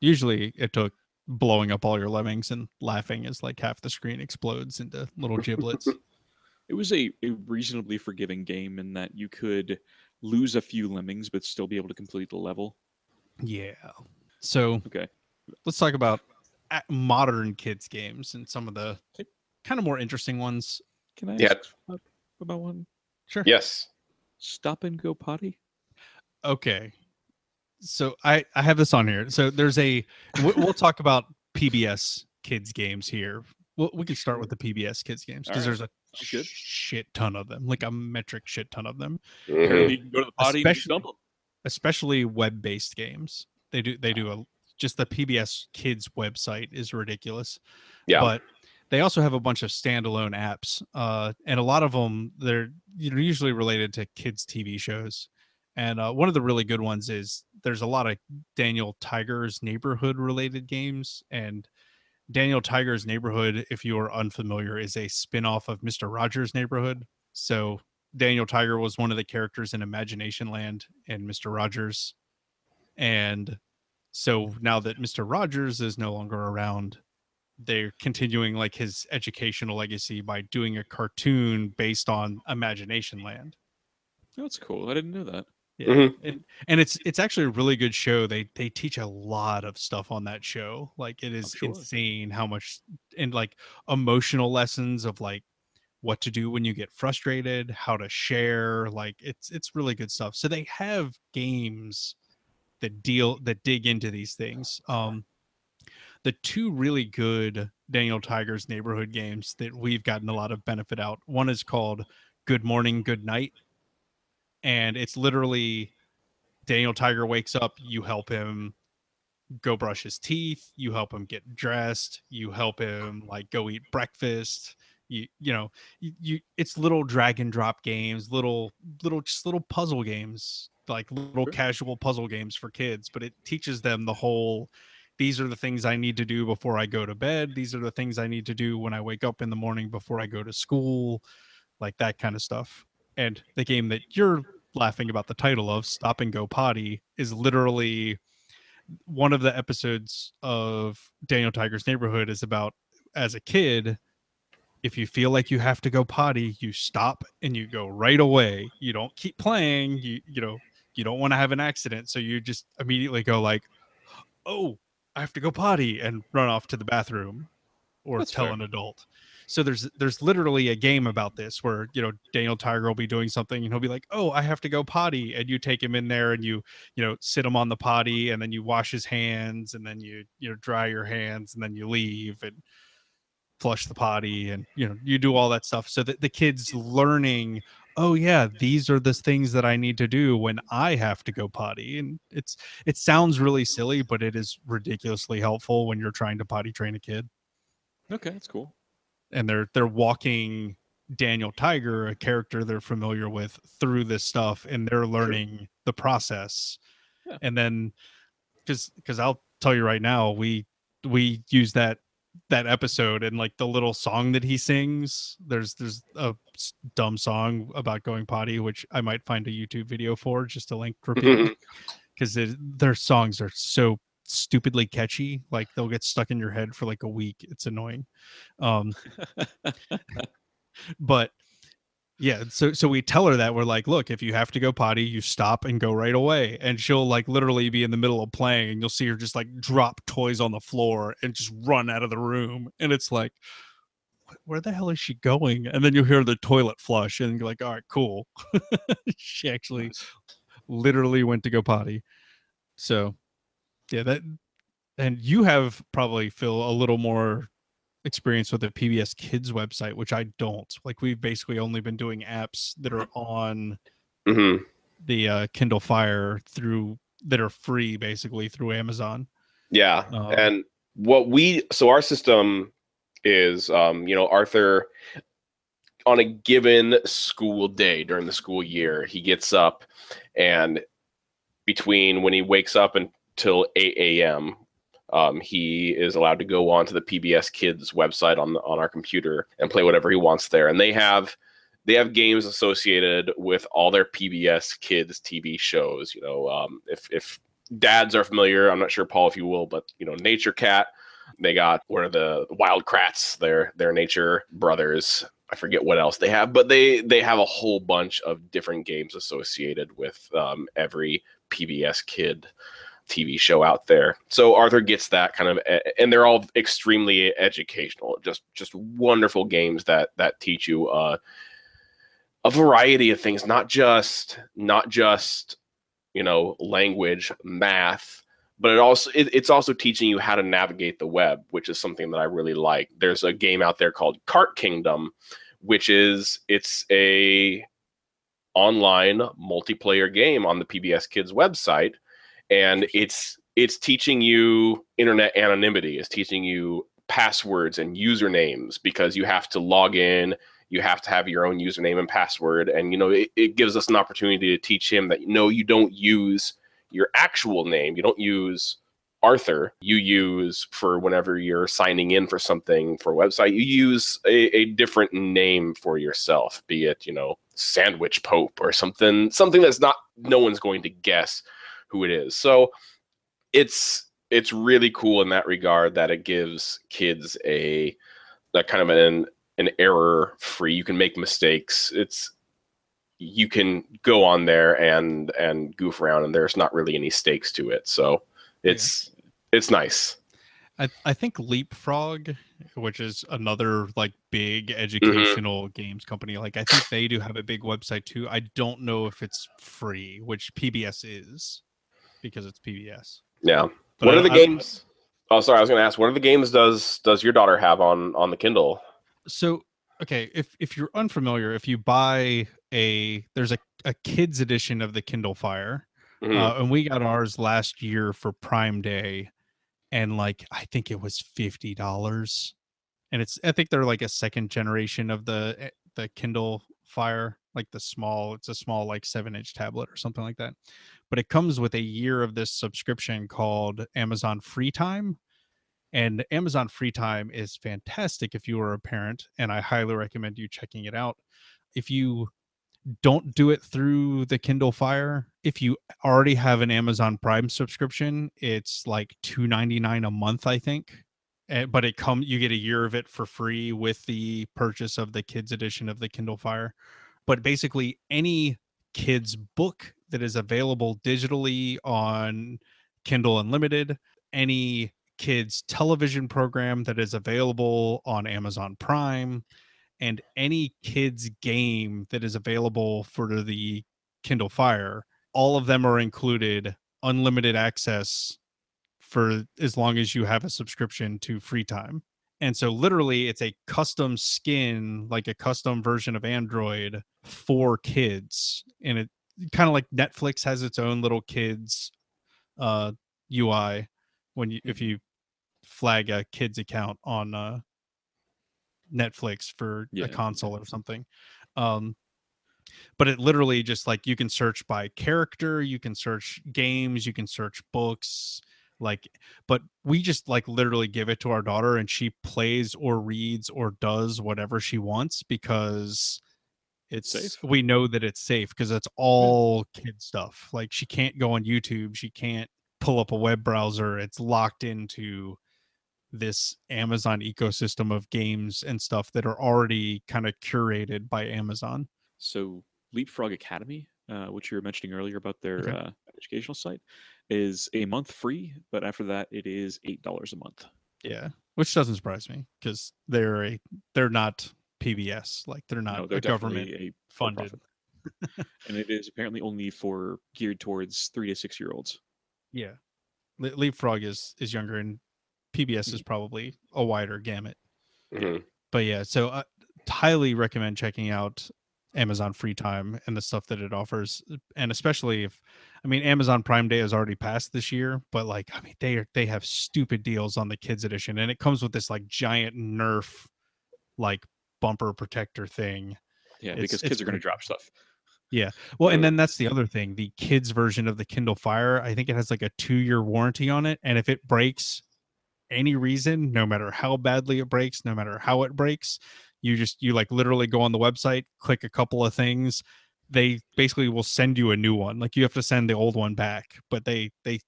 Usually, it took blowing up all your lemmings and laughing as like half the screen explodes into little giblets. It was a, a reasonably forgiving game in that you could lose a few lemmings but still be able to complete the level. yeah. So Okay. let's talk about modern kids games and some of the kind of more interesting ones. Can I Yeah. ask about- about one? Sure. Yes. Stop and go potty? Okay. So I I have this on here. So there's a we- we'll talk about PBS kids games here. Well, we can start with the PBS kids games because Alright. there's a good. shit ton of them, like a metric shit ton of them. Mhm. You can go to the potty and just Especially- dump 'em. especially web-based games. They do they do a just the PBS Kids website is ridiculous. Yeah. But they also have a bunch of standalone apps, uh, and a lot of them they're you know usually related to kids TV shows. And uh, one of the really good ones is there's a lot of Daniel Tiger's neighborhood related games, and Daniel Tiger's neighborhood, if you are unfamiliar, is a spin-off of Mr. Rogers' neighborhood. So Daniel Tiger was one of the characters in Imagination Land and Mr. Rogers. And so now that Mr. Rogers is no longer around, they're continuing like his educational legacy by doing a cartoon based on Imagination Land. That's cool. I didn't know that. Yeah. Mhm. And, and it's it's actually a really good show. They they teach a lot of stuff on that show. Like it is sure. insane how much and like emotional lessons of like what to do when you get frustrated, how to share, like it's it's really good stuff. So they have games that deal that dig into these things. Um the two really good Daniel Tiger's neighborhood games that we've gotten a lot of benefit out. One is called Good Morning, Good Night. And it's literally Daniel Tiger wakes up, you help him go brush his teeth, you help him get dressed, you help him like go eat breakfast. You you know, you, you it's little drag and drop games, little little just little puzzle games, like little Sure. casual puzzle games for kids, but it teaches them the whole these are the things I need to do before I go to bed. These are the things I need to do when I wake up in the morning before I go to school, like that kind of stuff. And the game that you're laughing about the title of, Stop and Go Potty, is literally one of the episodes of Daniel Tiger's Neighborhood is about as a kid, if you feel like you have to go potty, you stop and you go right away. You don't keep playing. You you know, you don't want to have an accident. So you just immediately go like, Oh, I have to go potty and run off to the bathroom or That's tell fair. an adult. So there's there's literally a game about this where you know Daniel Tiger will be doing something and he'll be like, "Oh, I have to go potty," and you take him in there and you you know sit him on the potty and then you wash his hands and then you you know dry your hands and then you leave and flush the potty and you know you do all that stuff so that the kids learning oh yeah these are the things that i need to do when i have to go potty and it's it sounds really silly but it is ridiculously helpful when you're trying to potty train a kid Okay, that's cool. and they're they're walking Daniel Tiger, a character they're familiar with, through this stuff, and they're learning the process. Yeah. And then, because because I'll tell you right now, we we use that that episode and like the little song that he sings. There's there's a dumb song about going potty, which I might find a YouTube video for just a link for people. Because their songs are so stupidly catchy like they'll get stuck in your head for like a week. It's annoying. Um but yeah so so we tell her that we're like look if you have to go potty you stop and go right away. And she'll like literally be in the middle of playing and you'll see her just like drop toys on the floor and just run out of the room and it's like where the hell is she going? And then you'll hear the toilet flush and you're like all right cool. She actually literally went to go potty. So yeah that and you have probably Phil a little more experience with the PBS Kids website, which I don't. Like we've basically only been doing apps that are on hmm the uh, Kindle Fire through that are free basically through Amazon. Yeah. Um, and what we so our system is um you know arthur on a given school day during the school year he gets up and between when he wakes up until 8 a.m um, he is allowed to go onto the pbs kids website on on our computer and play whatever he wants there and they have they have games associated with all their PBS kids TV shows. You know, um, if if dads are familiar, I'm not sure Paul if you will, but you know, Nature Cat. They got what are the Wild Kratts? Their their nature brothers. I forget what else they have, but they they have a whole bunch of different games associated with um, every PBS kid TV show out there. So Arthur gets that kind of, and they're all extremely educational. Just just wonderful games that that teach you uh, a variety of things, not just not just you know language, math, but it also it, it's also teaching you how to navigate the web, which is something that I really like. There's a game out there called Kart Kingdom, which is it's a online multiplayer game on the PBS Kids website, and it's it's teaching you internet anonymity. It's teaching you passwords and usernames because you have to log in you have to have your own username and password and you know it, it gives us an opportunity to teach him that no you don't use your actual name. You don't use Arthur. You use for whenever you're signing in for something for a website, you use a, a different name for yourself, be it, you know, Sandwich Pope or something, something that's not no one's going to guess who it is. So it's it's really cool in that regard that it gives kids a that kind of an an error free. You can make mistakes. It's you can go on there and and goof around and there's not really any stakes to it so it's yeah. it's nice I, I think leapfrog which is another like big mm-hmm. educational mm-hmm. games company like i think they do have a big website too i don't know if it's free which pbs is because it's pbs yeah. But what I, are the I, games I, oh sorry i was going to ask what are the games does does your daughter have on on the kindle? So okay if if you're unfamiliar if you buy a there's a, a kids edition of the kindle fire mm-hmm. uh, and we got ours last year for prime day and like i think it was $50 and it's i think they're like a second generation of the eh, the kindle fire like the small it's a small like seven inch tablet or something like that but it comes with a year of this subscription called amazon free time and Amazon Free Time is fantastic if you are a parent, and I highly recommend you checking it out. If you don't do it through the Kindle Fire, if you already have an Amazon Prime subscription, it's like two ninety nine a month, I think. Eh, but it come you get a year of it for free with the purchase of the kids edition of the Kindle Fire. But basically, any kids book that is available digitally on Kindle Unlimited, any kids television program that is available on Amazon Prime and any kids game that is available for the Kindle Fire. All of them are included unlimited access for as long as you have a subscription to free time. And so literally it's a custom skin, like a custom version of Android for kids. And it kind of like Netflix has its own little kids uh UI when you if you flag a kid's account on uh, Netflix for yeah. a console or something. Um, but it literally just like you can search by character, you can search games, you can search books, like but we just like literally give it to our daughter and she plays or reads or does whatever she wants because it's safe. we know that it's safe because it's all kid stuff like she can't go on youtube she can't pull up a web browser it's locked into this Amazon ecosystem of games and stuff that are already kind of curated by Amazon. So Leapfrog Academy, uh, which you were mentioning earlier about their okay. uh, educational site, is a month free, but after that, it is eight dollars a month. Yeah, which doesn't surprise me because they're a they're not PBS, like they're not no, they're a government a funded. and it is apparently only for geared towards three to six year olds. Yeah, Le- Leapfrog is is younger, and PBS is mm-hmm. probably a wider gamut. Mm-hmm. But yeah, so I uh, highly recommend checking out Amazon Free Time and the stuff that it offers, and especially if, I mean, Amazon Prime Day has already passed this year, but like, I mean, they are they have stupid deals on the kids edition, and it comes with this like giant Nerf, like bumper protector thing. Yeah, it's, because kids are going to drop stuff. Yeah. Well, and then that's the other thing. The kids version of the Kindle Fire, I think it has like a two year warranty on it. And if it breaks, any reason, no matter how badly it breaks, no matter how it breaks, You just you like literally go on the website, click a couple of things, they basically will send you a new one. Like you have to send the old one back, but they they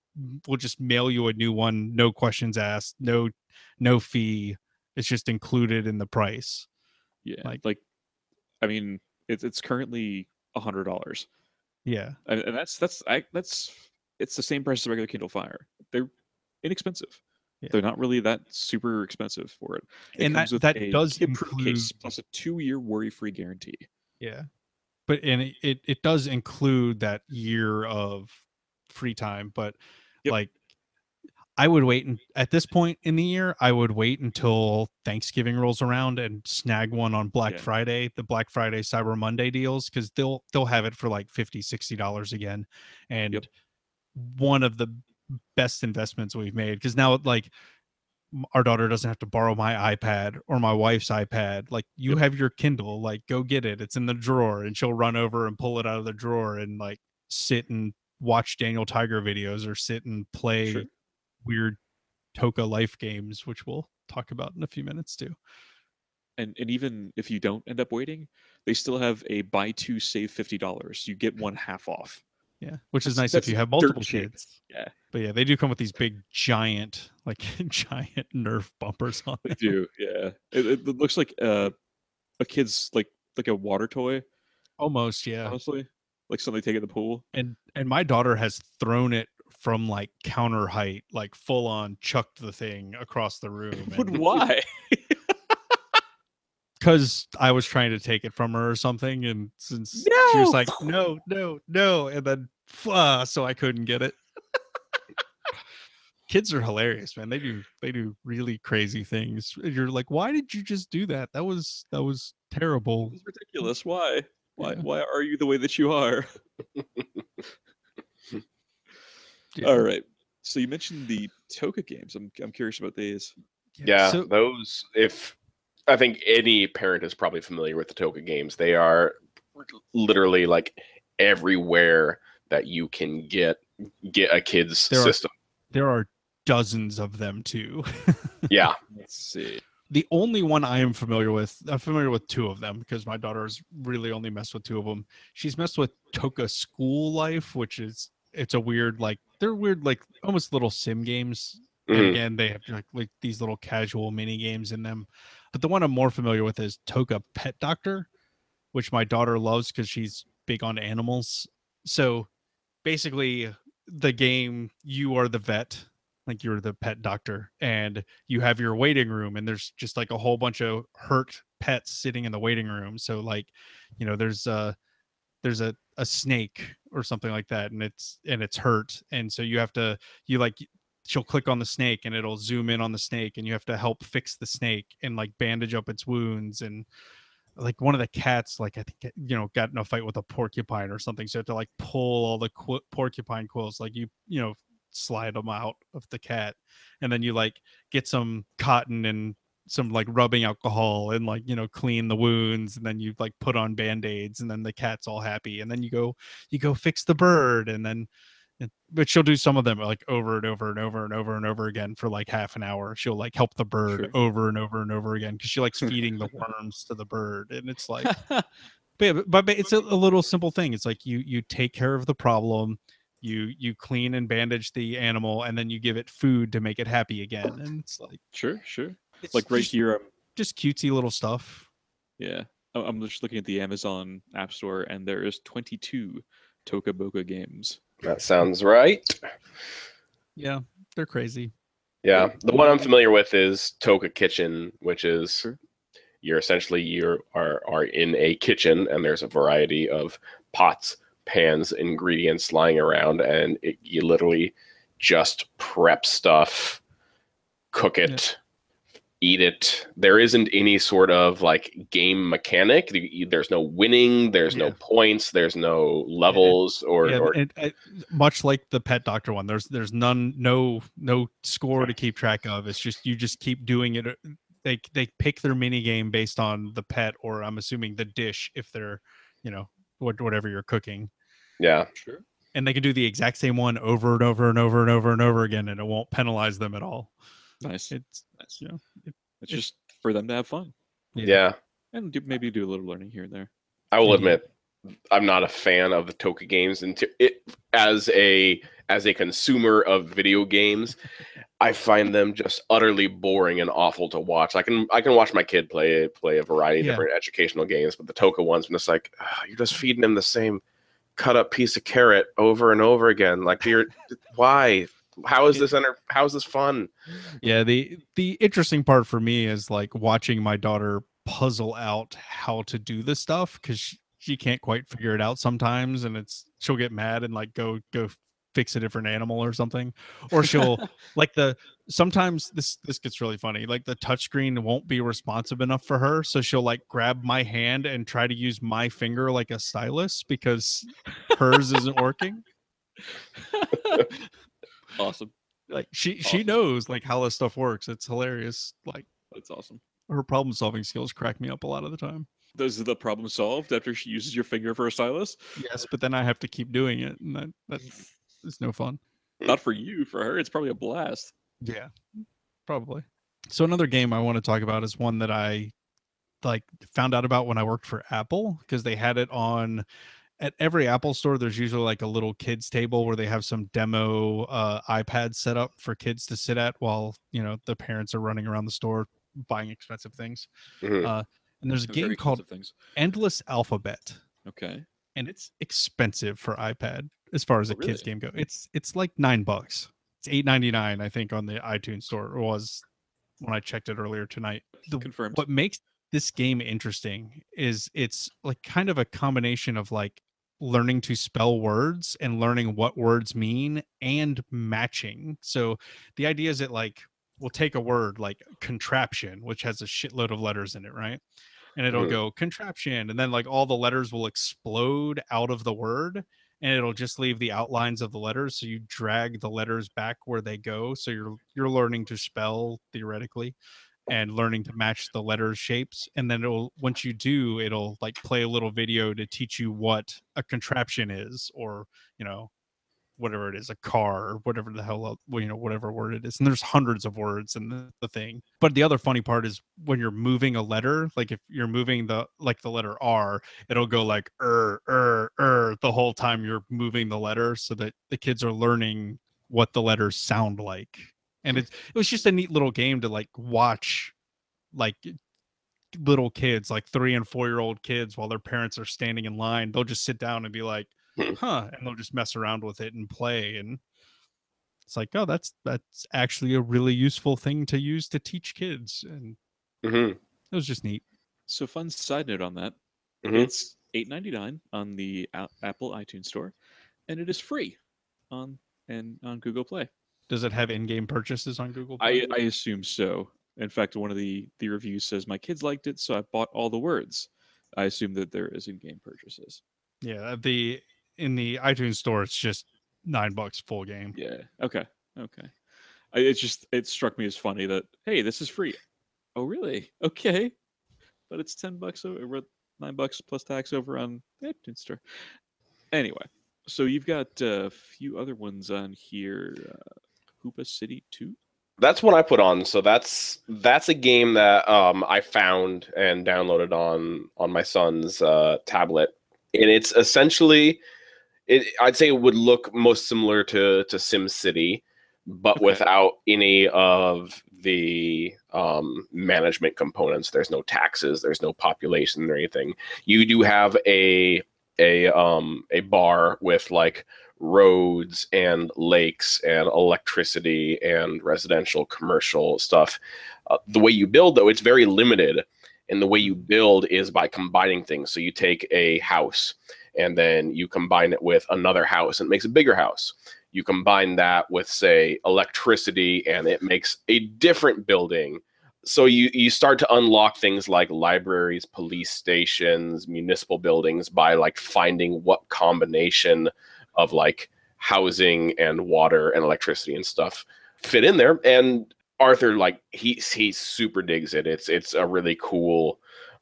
will just mail you a new one, no questions asked, no no fee. It's just included in the price. Yeah, Like- like, I mean, it's it's currently a hundred dollars, Yeah. and, and that's that's I that's it's the same price as a regular Kindle Fire. They're inexpensive. Yeah. They're not really that super expensive for it. It And that- that does kid-proof case plus a two-year worry-free guarantee. Yeah. But and it, it, it does include that year of free time, but Yep. like I would wait and at this point in the year, I would wait until Thanksgiving rolls around and snag one on Black Yeah. Friday, the Black Friday Cyber Monday deals cuz they'll they'll have it for like 50 60 dollars again. And Yep. one of the best investments we've made cuz now like our daughter doesn't have to borrow my iPad or my wife's iPad. Like you Yep. have your Kindle, like go get it. It's in the drawer and she'll run over and pull it out of the drawer and like sit and watch Daniel Tiger videos or sit and play Sure. Weird Toca life games, which we'll talk about in a few minutes too. And and even if you don't end up waiting, they still have a buy two save fifty dollars. You get one half off. Yeah. Which is That's- nice if you have multiple kids. Yeah. But yeah, they do come with these big giant, like giant Nerf bumpers on They them. do, yeah. It, it looks like uh, a kid's like like a water toy, Almost, yeah. honestly, like something they take in the pool. and and my daughter has thrown it from like counter height like full on chucked the thing across the room But why? because i was trying to take it from her or something and since she was like no no no and then uh, so i couldn't get it kids are hilarious man they do they do really crazy things you're like why did you just do that that was that was terrible It's ridiculous. Why? Why? Yeah. Why are you the way that you are? Yeah. All right. So you mentioned the Toca games. I'm I'm curious about these. Yeah, so- those. If I think any parent is probably familiar with the Toca games, they are literally like everywhere that you can get get a kid's There are- system. there are dozens of them too Yeah, Let's see. the only one I am familiar with, I'm familiar with two of them because my daughter's really only messed with two of them. She's messed with Toca School Life, which is it's a weird like they're weird like almost little sim games. And Mhm. again, they have like, like these little casual mini games in them. But the one I'm more familiar with is Toca Pet Doctor, which my daughter loves because she's big on animals. So basically, the game you are the vet like you're the pet doctor and you have your waiting room and there's just like a whole bunch of hurt pets sitting in the waiting room so like you know there's a there's a, a snake or something like that and it's and it's hurt and so you have to you like she'll click on the snake and it'll zoom in on the snake and you have to help fix the snake and like bandage up its wounds and like one of the cats like i think you know got in a fight with a porcupine or something so you have to like pull all the qu- porcupine quills like you you know slide them out of the cat and then you like get some cotton and some like rubbing alcohol and like you know clean the wounds and then you like put on band-aids and then the cat's all happy and then you go you go fix the bird and then but she'll do some of them like over and over and over and over and over again for like half an hour she'll like help the bird Sure. over and over and over again because she likes feeding the worms to the bird and it's like but, yeah, but, but it's a, a little simple thing it's like you you take care of the problem you you clean and bandage the animal and then you give it food to make it happy again and it's like Sure, sure. It's Like right just, here, I'm just cutesy little stuff yeah. I- I'm just looking at the Amazon App Store, and there is 22 Toca Boca games. that sounds right. yeah they're crazy Yeah, the one I'm familiar with is Toca Kitchen, which is Sure. you're essentially you are are in a kitchen and there's a variety of pots, pans, ingredients lying around, and it, you literally just prep stuff, cook it, eat it. There isn't any sort of like game mechanic. There's no winning. There's no points. There's no levels or, yeah or and, and much like the pet doctor one there's there's none no no score to keep track of it's just you just keep doing it uh, they they pick their mini game based on the pet or i'm assuming the dish if they're you know whatever you're cooking yeah. Sure. and they can do the exact same one over and over and over and over and over again and it won't penalize them at all Nice. it's nice. you know It's it- just for them to have fun. Yeah. and do, maybe do a little learning here and there. I will admit, I'm not a fan of the Toca games, and to- it as a as a consumer of video games, I find them just utterly boring and awful to watch. I can I can watch my kid play play a variety of Yeah. different educational games, but the Toca ones, I'm just like "Ah, you're just feeding him the same cut up piece of carrot over and over again. Like, you're why? How is this enter? How is this fun? Yeah, the the interesting part for me is like watching my daughter puzzle out how to do this stuff because she, she can't quite figure it out sometimes, and it's she'll get mad and like go go fix a different animal or something, or she'll like the sometimes this this gets really funny like the touchscreen won't be responsive enough for her so she'll like grab my hand and try to use my finger like a stylus because hers isn't working awesome. like she she knows like how this stuff works it's hilarious like That's awesome. her problem solving skills crack me up a lot of the time. Those are the problem solved after she uses your finger for a stylus. Yes, but then I have to keep doing it, and that that is no fun. Not for you, for her, it's probably a blast. Yeah, probably. So another game I want to talk about is one that I like found out about when I worked for Apple because they had it on at every Apple store. There's usually like a little kids table where they have some demo uh, iPads set up for kids to sit at while you know the parents are running around the store buying expensive things. Mhm. Uh, and there's a They're game called things. Endless Alphabet. Okay. and it's expensive for iPad as far as Oh, a kids really? game go. It's it's like nine bucks. It's eight ninety nine, I think, on the iTunes store. It was when I checked it earlier tonight. The, Confirmed. what makes this game interesting is it's like kind of a combination of like learning to spell words and learning what words mean and matching. So the idea is that like we'll take a word like contraption, which has a shitload of letters in it, right? And it'll Mhm. go contraption, and then like all the letters will explode out of the word, and it'll just leave the outlines of the letters. So you drag the letters back where they go. So you're you're learning to spell theoretically and learning to match the letter shapes and then it'll once you do it'll like play a little video to teach you what a contraption is or you know whatever it is a car or whatever the hell you know whatever word it is and there's hundreds of words in the, the thing. But the other funny part is when you're moving a letter like if you're moving the like the letter r it'll go like er er er the whole time you're moving the letter so that the kids are learning what the letters sound like and it, it was just a neat little game to like watch like little kids like three and four year old kids while their parents are standing in line they'll just sit down and be like Hmm. huh and they'll just mess around with it and play and it's like oh that's that's actually a really useful thing to use to teach kids and Mhm. it was just neat So fun side note on that. Mhm. It's eight ninety nine on the Apple iTunes store, and it is free on and on Google Play. Does it have in-game purchases on google I, Play? I assume so. In fact, one of the the reviews says my kids liked it, so I bought all the words. I assume that there is in-game purchases. yeah the in the itunes store it's just nine bucks full game Yeah. Okay. Okay. I, it just it struck me as funny that hey, this is free. Oh, really? Okay. But it's ten bucks over nine bucks plus tax over on the iTunes store. Anyway, so you've got a few other ones on here. Uh, Hoopa City Two. That's what I put on. So that's that's a game that um, I found and downloaded on on my son's uh, tablet, and it's essentially, it, I'd say it would look most similar to to Sim City, but Okay. without any of the um, management components. There's no taxes. There's no population or anything. You do have a a um, a bar with like roads and lakes and electricity and residential commercial stuff. Uh, the way you build, though, it's very limited. And the way you build is by combining things. So you take a house and then you combine it with another house and it makes a bigger house. You combine that with, say, electricity and it makes a different building. So you, you start to unlock things like libraries, police stations, municipal buildings by like finding what combination of like housing and water and electricity and stuff fit in there. And arthur like he he super digs it. It's it's a really cool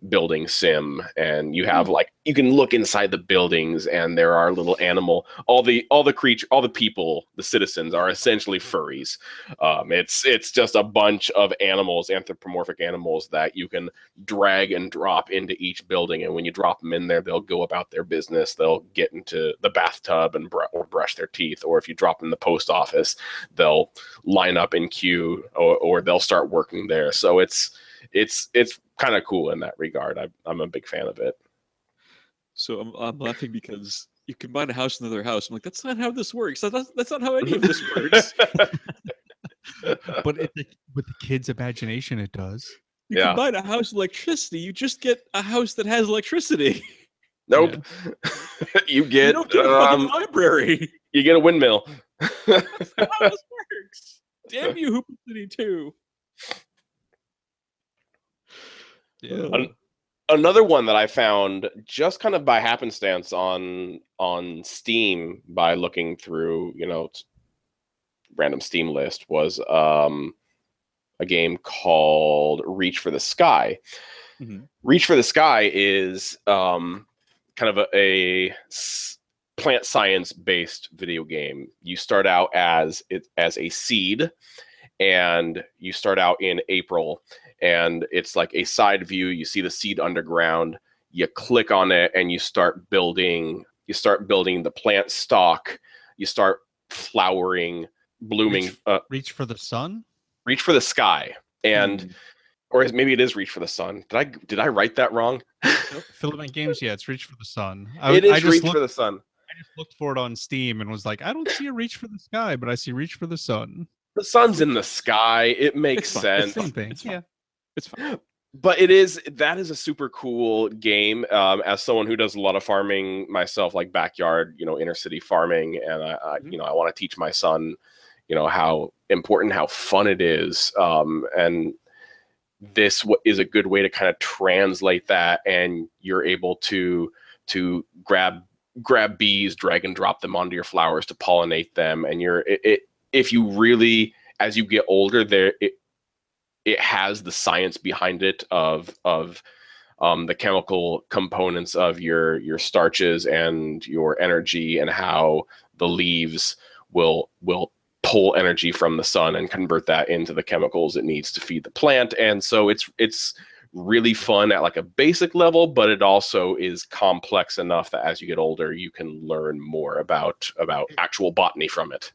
building sim and you have like you can look inside the buildings and there are little animal all the all the creature all the people the citizens are essentially furries. Um, it's it's just a bunch of animals anthropomorphic animals that you can drag and drop into each building and when you drop them in there they'll go about their business. They'll get into the bathtub and br- or brush their teeth or if you drop them in the post office they'll line up in queue or, or they'll start working there. So it's it's it's kind of cool in that regard. I, I'm a big fan of it. So I'm, I'm laughing because you combine a house with another house. I'm like, that's not how this works. That's, that's not how any of this works. but it, with the kid's imagination, it does. You Yeah. combine a house with electricity, you just get a house that has electricity. nope. you you get don't get a um, library. you get a windmill. That's not how this works. Damn you, Hoopa City 2. Yeah. An- Another one that I found just kind of by happenstance on on Steam by looking through, you know, random Steam list was um a game called Reach for the Sky. Mhm. Reach for the Sky is um kind of a plant science based video game. You start out as it as a seed and you start out in April and it's like a side view. You see the seed underground. You click on it, and you start building. You start building the plant stalk. You start flowering, blooming. Reach- uh, Reach for the sun. reach for the sky, and Mm. or maybe it is reach for the sun. Did I did I write that wrong? Filament Games. Yeah, it's Reach for the Sun. I, it is I just reach looked, for the sun. I just looked for it on Steam and was like, I don't see a Reach for the Sky, but I see Reach for the Sun. The sun's in the sky. It makes It's sense. Same thing. It's. Yeah. It's fine. but it is that is a super cool game um, as someone who does a lot of farming myself like backyard you know inner city farming and i, I Mhm. you know i want to teach my son you know how important how fun it is um, and this is a good way to kind of translate that and you're able to to grab grab bees drag and drop them onto your flowers to pollinate them and you're it, it if you really as you get older there it it has the science behind it of of um, the chemical components of your your starches and your energy and how the leaves will will pull energy from the sun and convert that into the chemicals it needs to feed the plant and so it's it's really fun at like a basic level but it also is complex enough that as you get older you can learn more about about actual botany from it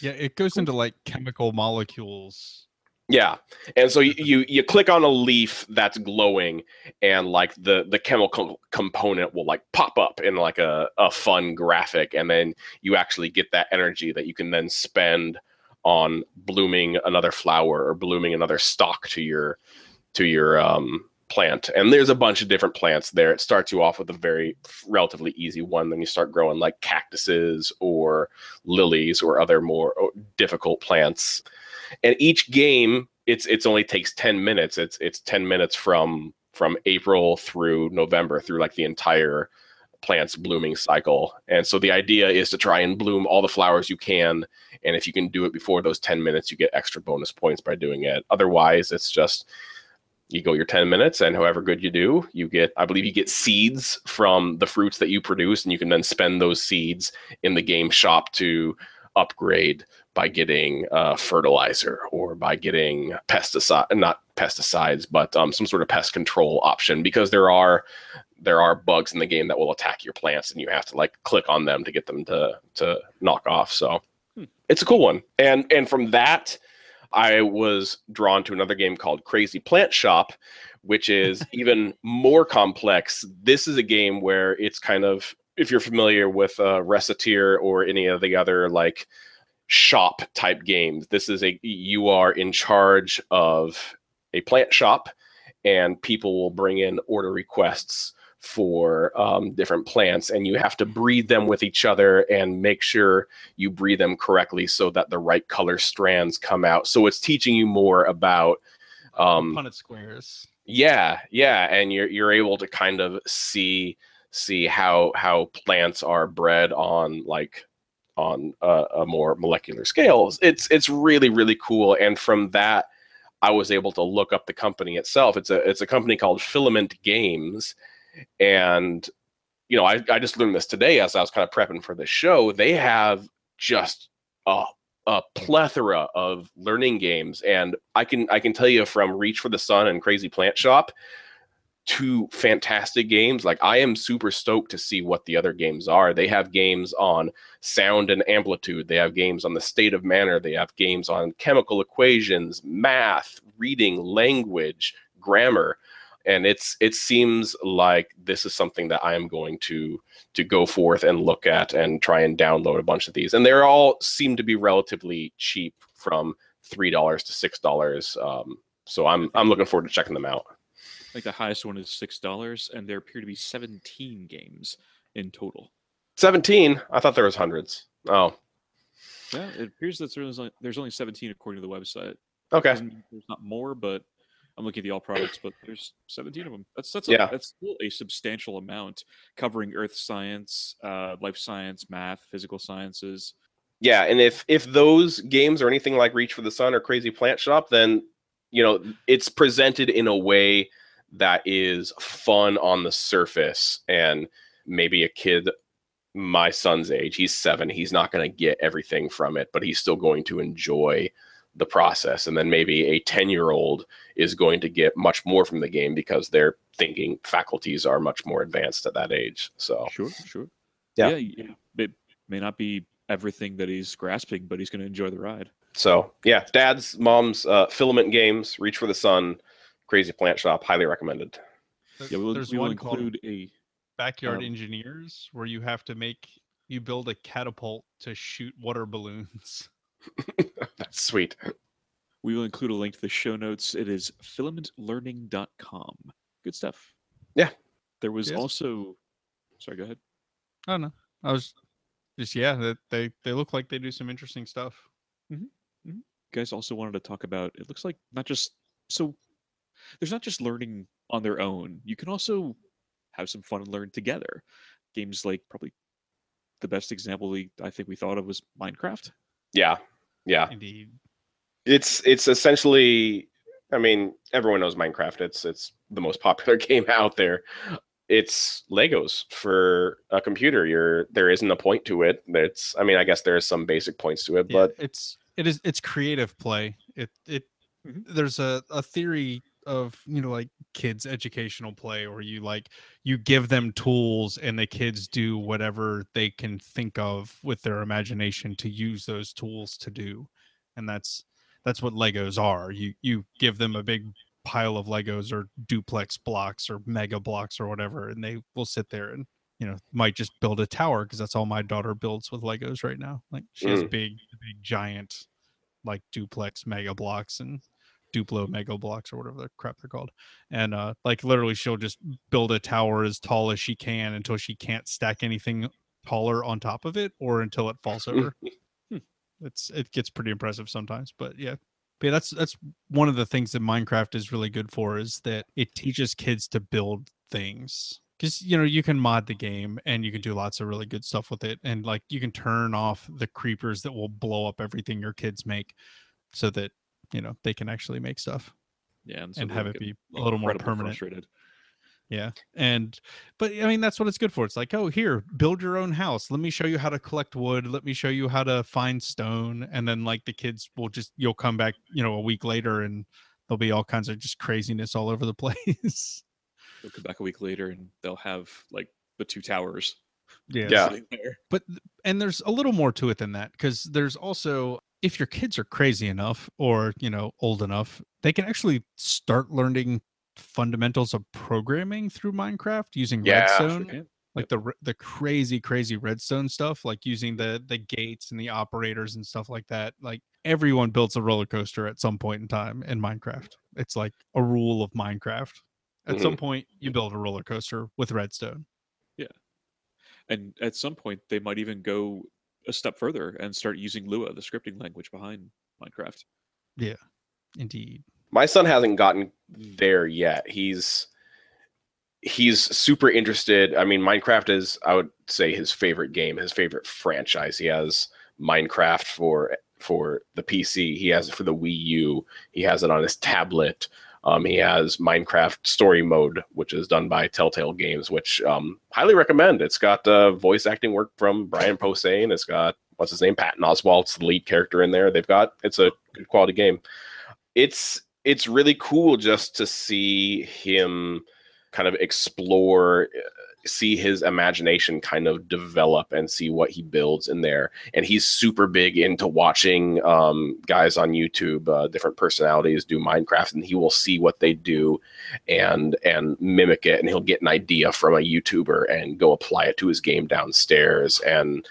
Yeah, it goes into like chemical molecules. Yeah, and so you, you you click on a leaf that's glowing, and like the the chemical component will like pop up in like a a fun graphic, and then you actually get that energy that you can then spend on blooming another flower or blooming another stalk to your to your um plant. And there's a bunch of different plants there. It starts you off with a very relatively easy one then you start growing like cactuses or lilies or other more uh, difficult plants and each game it's it's only takes 10 minutes. It's it's 10 minutes from from april through november through like the entire plant's blooming cycle. And so the idea is to try and bloom all the flowers you can. And if you can do it before those 10 minutes you get extra bonus points by doing it. Otherwise it's just you go your 10 minutes and however good you do you get i believe you get seeds from the fruits that you produce and you can then spend those seeds in the game shop to upgrade by getting uh, fertilizer or by getting pesticide not pesticides but um, some sort of pest control option because there are there are bugs in the game that will attack your plants and you have to like click on them to get them to to knock off. So Hmm. it's a cool one. And and from that i was drawn to another game called crazy plant shop which is even more complex. This is a game where it's kind of if you're familiar with uh, Recettear or any of the other like shop type games. This is a you are in charge of a plant shop, and people will bring in order requests for um, different plants, and you have to breed them with each other and make sure you breed them correctly so that the right color strands come out. So it's teaching you more about. Um, Punnett squares. yeah, yeah, and you're you're able to kind of see see how how plants are bred on like on a, a more molecular scale. It's it's really really cool, and from that, I was able to look up the company itself. It's a it's a company called Filament Games, and you know I I just learned this today as I was kind of prepping for this show. They have just a a plethora of learning games, and I can I can tell you from Reach for the Sun and Crazy Plant Shop two fantastic games. Like I am super stoked to see what the other games are. They have games on sound and amplitude. They have games on the state of matter. They have games on chemical equations, math, reading, language, grammar. And it's it seems like this is something that I am going to to go forth and look at and try and download a bunch of these. And they're all seem to be relatively cheap from three dollars to six dollars. Um, so I'm I'm looking forward to checking them out. Think the highest one is six dollars, and there appear to be seventeen games in total. 17 i thought there was hundreds oh Yeah, it appears that there's only, there's only seventeen according to the website. okay There's not more, but I'm looking at the all products, but there's 17 of them. That's that's a, Yeah. that's still a substantial amount covering earth science, uh, life science, math, physical sciences. yeah and if if those games are anything like reach for the sun or crazy plant shop then you know it's presented in a way that is fun on the surface and maybe a kid my son's age he's seven he's not going to get everything from it but he's still going to enjoy the process and then maybe a 10 year old is going to get much more from the game because their thinking faculties are much more advanced at that age so Sure, sure. Yeah. yeah. It may not be everything that he's grasping, but he's going to enjoy the ride. So yeah, dad's, mom's, uh, filament games, reach for the sun, crazy plant shop, highly recommended. Yeah, we'll, There's we will one called include a Backyard um, Engineers where you have to make you build a catapult to shoot water balloons. That's sweet. we will include a link to the show notes. It is filamentlearning.com. Good stuff. Yeah. There was Yes. also sorry, go ahead. I don't know. I was just yeah, that they they look like they do some interesting stuff. You guys also wanted to talk about it looks like not just so there's not just learning on their own. You can also have some fun and learn together. Games like probably the best example we, I think we thought of was Minecraft. Yeah, yeah. Indeed. It's it's essentially. I mean, everyone knows Minecraft. It's it's the most popular game out there. It's Legos for a computer. You're there isn't a point to it. It's. I mean, I guess there is some basic points to it, Yeah, but it's it is it's creative play. It it Mhm. there's a, a theory of you know like kids educational play where you like you give them tools and the kids do whatever they can think of with their imagination to use those tools to do and that's that's what legos are you you give them a big pile of legos or duplex blocks or mega blocks or whatever and they will sit there and you know might just build a tower because that's all my daughter builds with legos right now like she has Mm. big big giant like duplex mega blocks and duplo mega blocks or whatever the crap they're called. And uh like literally she'll just build a tower as tall as she can until she can't stack anything taller on top of it or until it falls over. Hmm. it's it gets pretty impressive sometimes but yeah. But yeah, that's that's one of the things that minecraft is really good for is that it teaches kids to build things. Because you know you can mod the game and you can do lots of really good stuff with it and like you can turn off the creepers that will blow up everything your kids make so that you know they can actually make stuff Yeah, and, and have it be a little more permanent. Frustrated. yeah and but i mean that's what it's good for. It's like oh here build your own house. Let me show you how to collect wood. Let me show you how to find stone. And then like the kids will just you'll come back you know a week later and there'll be all kinds of just craziness all over the place. They'll come back a week later and they'll have like the two towers yeah. Yeah. but and there's a little more to it than that because there's also if your kids are crazy enough or you know old enough they can actually start learning fundamentals of programming through minecraft using Yeah. redstone Okay. like the the crazy crazy redstone stuff like using the the gates and the operators and stuff like that like everyone builds a roller coaster at some point in time in minecraft it's like a rule of minecraft at some mm-hmm. point you build a roller coaster with redstone Yeah. And at some point, they might even go a step further and start using Lua, the scripting language behind Minecraft. Yeah, indeed my son hasn't gotten there yet. He's he's super interested. I mean, Minecraft is I would say his favorite game, his favorite franchise. He has Minecraft for for the PC. He has it for the Wii U. He has it on his tablet. Um, he has Minecraft Story Mode, which is done by Telltale Games, which um, highly recommend. It's got uh, voice acting work from Brian Posehn. It's got what's his name, Patton Oswalt's the lead character in there. They've got it's a good quality game. It's it's really cool just to see him kind of explore see his imagination kind of develop and see what he builds in there. And he's super big into watching um, guys on YouTube, uh, different personalities do Minecraft, and he will see what they do and and mimic it, and he'll get an idea from a YouTuber and go apply it to his game downstairs. And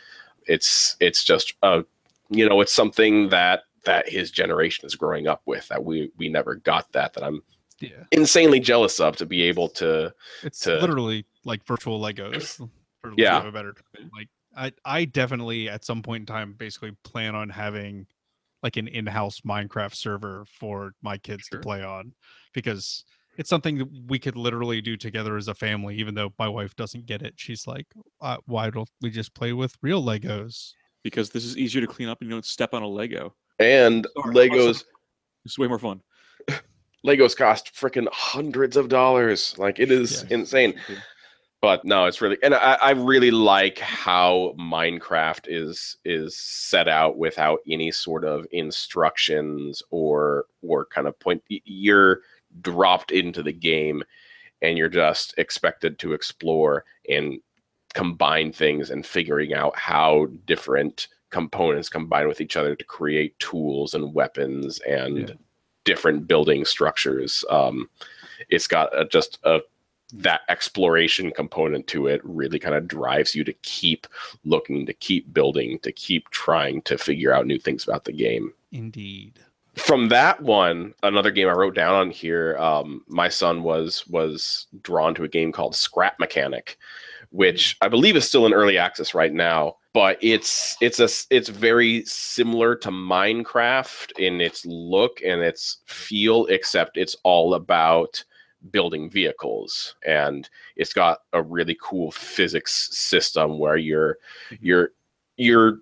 it's it's just a you know it's something that that his generation is growing up with that we we never got that that I'm Yeah. insanely jealous of to be able to It's to- literally like virtual Legos. For Yeah. a better. Like I, I definitely at some point in time basically plan on having like an in-house Minecraft server for my kids Sure. to play on because it's something that we could literally do together as a family. Even though my wife doesn't get it, she's like, uh, "Why don't we just play with real Legos?" because this is easier to clean up and you don't step on a Lego. and Sorry, Legos awesome. It's way more fun. Legos cost freaking hundreds of dollars. Like it is Yeah. insane. But no, it's really and I, I really like how Minecraft is is set out without any sort of instructions or or kind of point you're dropped into the game and you're just expected to explore and combine things and figuring out how different components combine with each other to create tools and weapons and Yeah. Different building structures. Um, it's got a, just a that exploration component to it really kind of drives you to keep looking, to keep building, to keep trying to figure out new things about the game Indeed. from that one another game i wrote down on here um, my son was was drawn to a game called scrap mechanic which i believe is still in early access right now but it's it's a it's very similar to minecraft in its look and its feel except it's all about building vehicles. And it's got a really cool physics system where you're mm-hmm. you're you're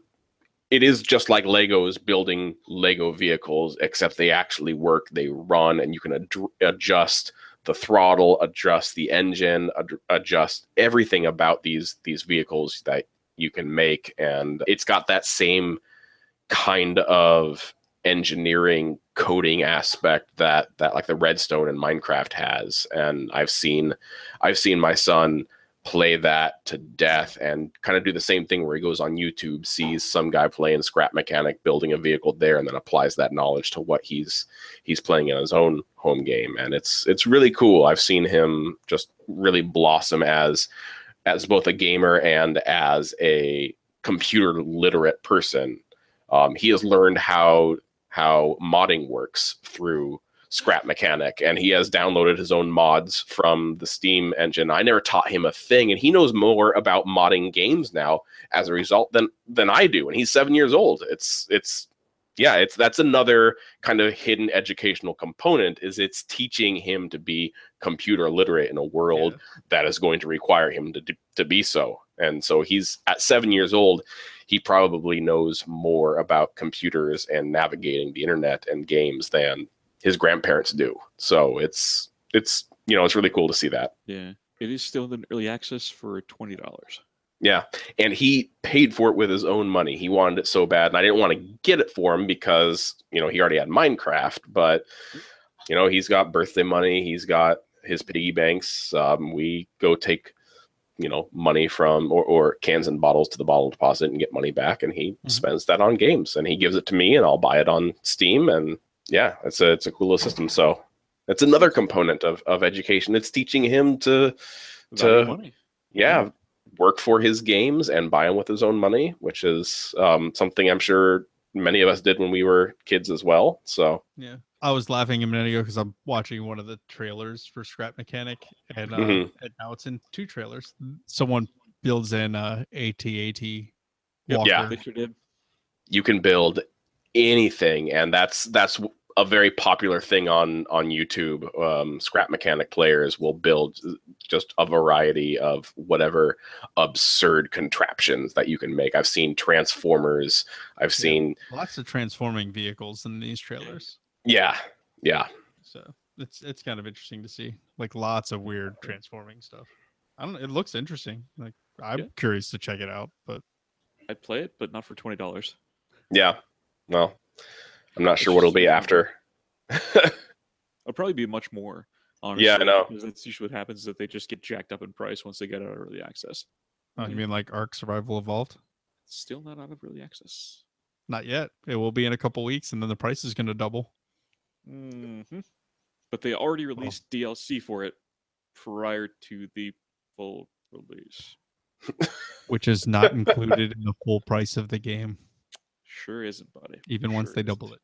it is just like Legos building Lego vehicles, except they actually work, they run, and you can ad- adjust the throttle, adjust the engine, ad- adjust everything about these these vehicles that you can make, and it's got that same kind of engineering coding aspect that that like the redstone in minecraft has. And i've seen i've seen my son play that to death and kind of do the same thing where he goes on YouTube, sees some guy playing scrap mechanic, building a vehicle there, and then applies that knowledge to what he's he's playing in his own home game. And it's it's really cool. I've seen him just really blossom as as both a gamer and as a computer literate person. Um, he has learned how how modding works through scrap mechanic and he has downloaded his own mods from the steam engine. I never taught him a thing and he knows more about modding games now as a result than than i do and he's seven years old. It's it's yeah it's that's another kind of hidden educational component is it's teaching him to be computer literate in a world that is going to require him to, to be so. And so he's at seven years old he probably knows more about computers and navigating the internet and games than his grandparents do. So it's it's you know it's really cool to see that. Yeah. It is still in early access for twenty dollars. Yeah, and he paid for it with his own money. He wanted it so bad, and I didn't want to get it for him because you know he already had Minecraft. But you know he's got birthday money. He's got his piggy banks. Um, we go take you know money from or, or cans and bottles to the bottle deposit and get money back, and he Mhm. spends that on games. And he gives it to me, and I'll buy it on Steam. And yeah, it's a it's a cool little system. So it's another component of of education. It's teaching him to Value To- money. yeah, work for his games and buy them with his own money, which is um, something I'm sure many of us did when we were kids as well. So Yeah. I was laughing a minute ago because I'm watching one of the trailers for Scrap Mechanic, and, uh, Mhm. and now it's in two trailers. Someone builds in uh, AT-AT Walker. Yeah. They sure did. you can build anything, and that's that's a very popular thing on on YouTube. Um, scrap mechanic players will build just a variety of whatever absurd contraptions that you can make. I've seen transformers. I've seen Lots of transforming vehicles in these trailers. yeah, yeah. So it's it's kind of interesting to see. Like lots of weird transforming stuff. I don't know. It looks interesting. Like I'm Yeah. curious to check it out, but I'd play it, but not for twenty dollars. Yeah. Well, I'm not sure what it'll be after. It'll probably be much more. Honestly, Yeah, I know. Because that's usually what happens is that they just get jacked up in price once they get out of early access. oh, you mean like Ark Survival Evolved? It's still not out of early access. Not yet. It will be in a couple weeks, and then the price is going to double. hmm But they already released DLC for it prior to the full release. which is not included in the full price of the game, Sure isn't, buddy. even once they isn't. double it.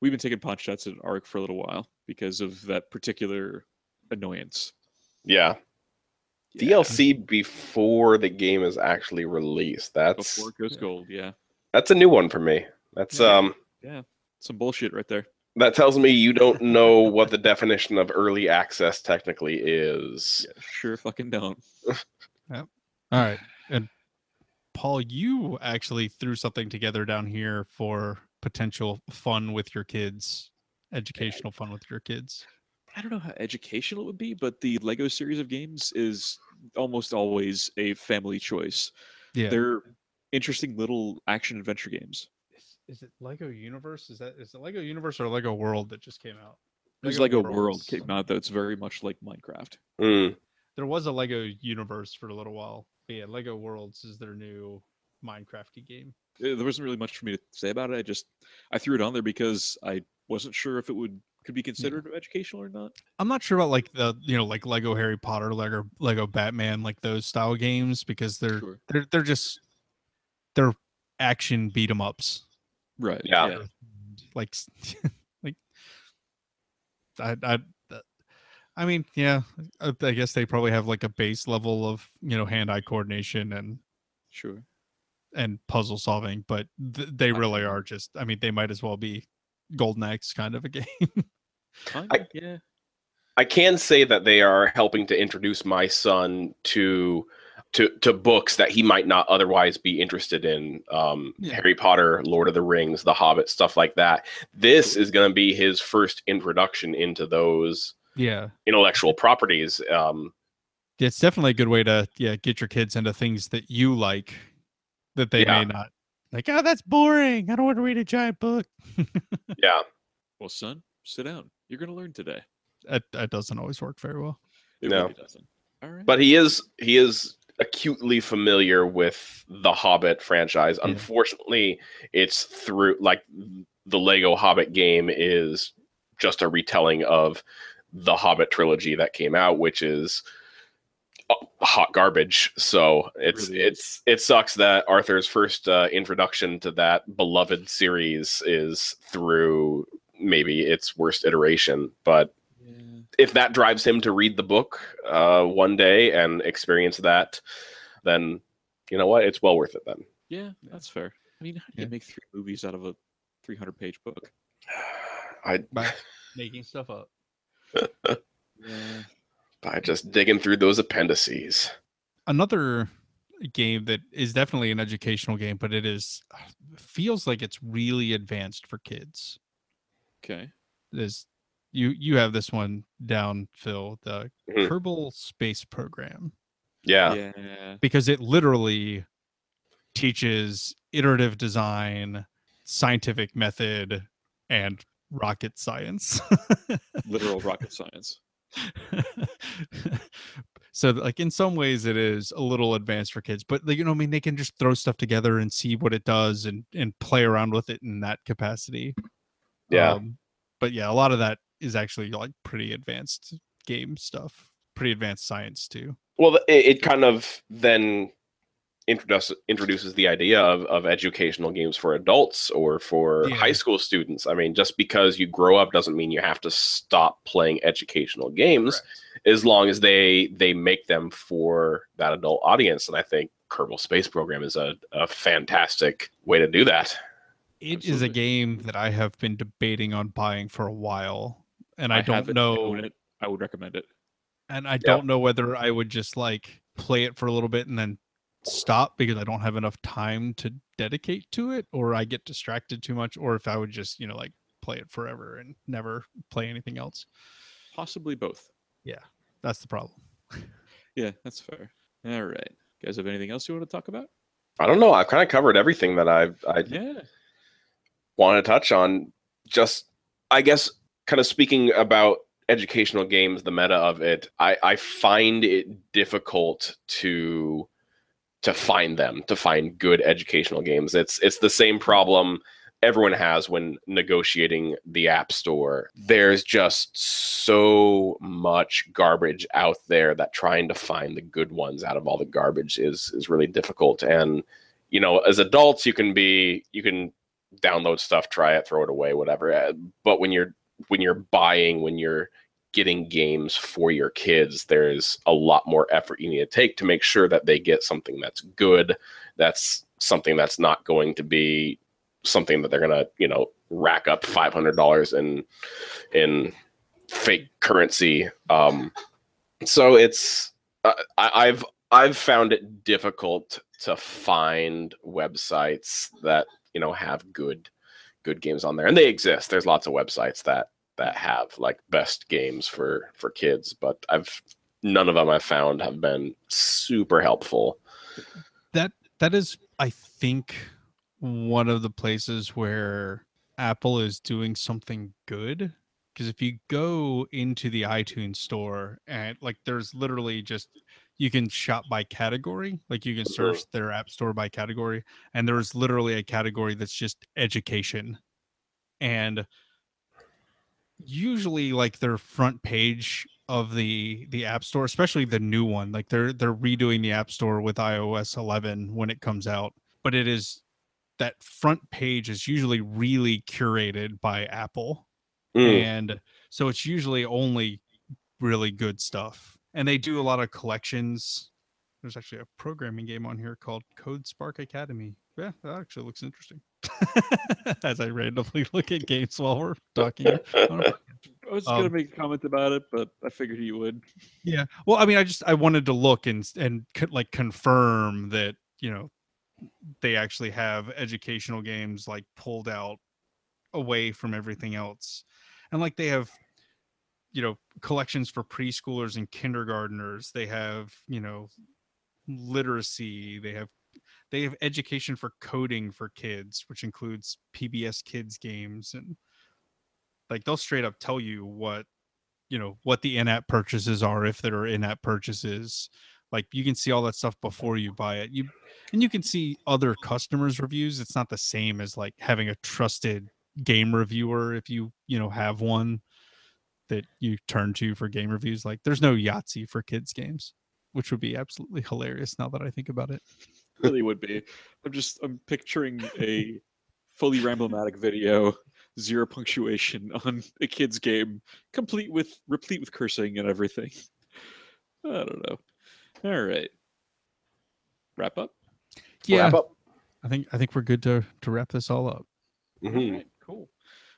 We've been taking punch shots at Ark for a little while because of that particular annoyance. yeah. Yeah, DLC before the game is actually released. That's before it goes gold. Yeah, that's a new one for me. That's Yeah. um some bullshit right there. that tells me you don't know what the definition of early access technically is. Yeah, sure fucking don't. yep. All right. And Paul, you actually threw something together down here for potential fun with your kids, educational fun with your kids. I don't know how educational it would be, but the Lego series of games is almost always a family choice. Yeah. They're interesting little action adventure games. Is, is it Lego Universe? Is that is it Lego Universe or Lego World that just came out? There's Lego World came out that's very much like Minecraft. Mm, There was a Lego Universe for a little while. But yeah, Lego Worlds is their new Minecrafty game. Uh, There wasn't really much for me to say about it. I just I threw it on there because I wasn't sure if it would could be considered educational or not. I'm not sure about like the you know like Lego Harry Potter, Lego Lego Batman, like those style games because they're Sure. they're they're just they're action beat 'em ups. Right. Yeah. Like like I I I mean, yeah, I, I guess they probably have like a base level of you know hand-eye coordination and Sure. and puzzle solving, but th- they really are just. I mean, they might as well be Golden Axe kind of a game. Kind I- yeah. I can say that they are helping to introduce my son to to to books that he might not otherwise be interested in. Um, Yeah. Harry Potter, Lord of the Rings, The Hobbit, stuff like that. This is going to be his first introduction into those yeah, intellectual properties. Um, it's definitely a good way to yeah get your kids into things that you like that they Yeah. may not like. Oh, that's boring. I don't want to read a giant book. yeah, Well, son, sit down. You're gonna learn today. That that doesn't always work very well. It No. really doesn't. All right. but he is he is acutely familiar with the Hobbit franchise. Yeah. Unfortunately, it's through like the Lego Hobbit game is just a retelling of the Hobbit trilogy that came out, which is uh, hot garbage. So it's really it's it sucks that Arthur's first uh, introduction to that beloved series is through maybe its worst iteration, but yeah. if that drives him to read the book uh, one day and experience that, then you know what? It's well worth it then. Yeah, that's fair. I mean, how do you Yeah. make three movies out of a 300 page book? I By making stuff up. Yeah. by just digging through those appendices. Another game that is definitely an educational game, but it is feels like it's really advanced for kids. Okay. Is you you have this one down, Phil, the Mhm. Kerbal Space Program. Yeah. Yeah. because it literally teaches iterative design, scientific method, and rocket science. Literal rocket science. so like in some ways it is a little advanced for kids but like you know i mean they can just throw stuff together and see what it does and and play around with it in that capacity Yeah. Um, but yeah a lot of that is actually like pretty advanced game stuff pretty advanced science too Well, it, it kind of then introduces introduces the idea of, of educational games for adults or for Yeah. high school students. I mean, just because you grow up doesn't mean you have to stop playing educational games as long as they they make them for that adult audience. And I think Kerbal Space Program is a, a fantastic way to do that. It is a game that I have been debating on buying for a while, and I, don't know, it. I would recommend it. and I don't know whether I would just like play it for a little bit and then stop because I don't have enough time to dedicate to it, or I get distracted too much, or if I would just you know like play it forever and never play anything else. Possibly both. Yeah, that's the problem. Yeah, that's fair. All right. You guys have anything else you want to talk about? I don't know. I've kind of covered everything that I've I Yeah. want to touch on. Just, I guess, kind of speaking about educational games, the meta of it. I I find it difficult to to find them, to find good educational games. It's it's the same problem everyone has when negotiating the app store. There's just so much garbage out there that trying to find the good ones out of all the garbage is is really difficult. And you know, as adults, you can be you can download stuff, try it, throw it away, whatever. But when you're when you're buying, when you're getting games for your kids, there's a lot more effort you need to take to make sure that they get something that's good, that's something that's not going to be something that they're gonna, you know, rack up five hundred dollars in in fake currency. Um, so it's uh, I, I've I've found it difficult to find websites that you know have good good games on there, and they exist. There's lots of websites that that have like best games for for kids, but I've none of them I've found have been super helpful. that that is i think one of the places where apple is doing something good because if you go into the itunes store and like there's literally just you can shop by category like you can Mhm. search their app store by category and there's literally a category that's just education and usually like their front page of the the app store especially the new one like they're they're redoing the app store with ios 11 when it comes out but it is that front page is usually really curated by apple Mm, and so it's usually only really good stuff and they do a lot of collections. There's actually a programming game on here called codeSpark Academy. Yeah that actually looks interesting as i randomly look at games while we're talking I was gonna Um, make a comment about it, but I figured you would. Yeah. Well, I mean, I just I wanted to look and and like confirm that you know they actually have educational games like pulled out away from everything else, and like they have you know collections for preschoolers and kindergarteners. They have you know literacy. They have they have education for coding for kids, which includes PBS Kids games and like they'll straight up tell you what you know what the in-app purchases are if there are in-app purchases. Like you can see all that stuff before you buy it. You and you can see other customers reviews. It's not the same as like having a trusted game reviewer if you you know have one that you turn to for game reviews. Like there's no yahtzee for kids games which would be absolutely hilarious now that i think about it really would be. I'm just I'm picturing a fully ramblomatic video, zero punctuation on a kid's game, complete with replete with cursing and everything. I don't know. All right. Wrap up. yeah Wrap up. i think i think we're good to to wrap this all up Mhm. All right, cool.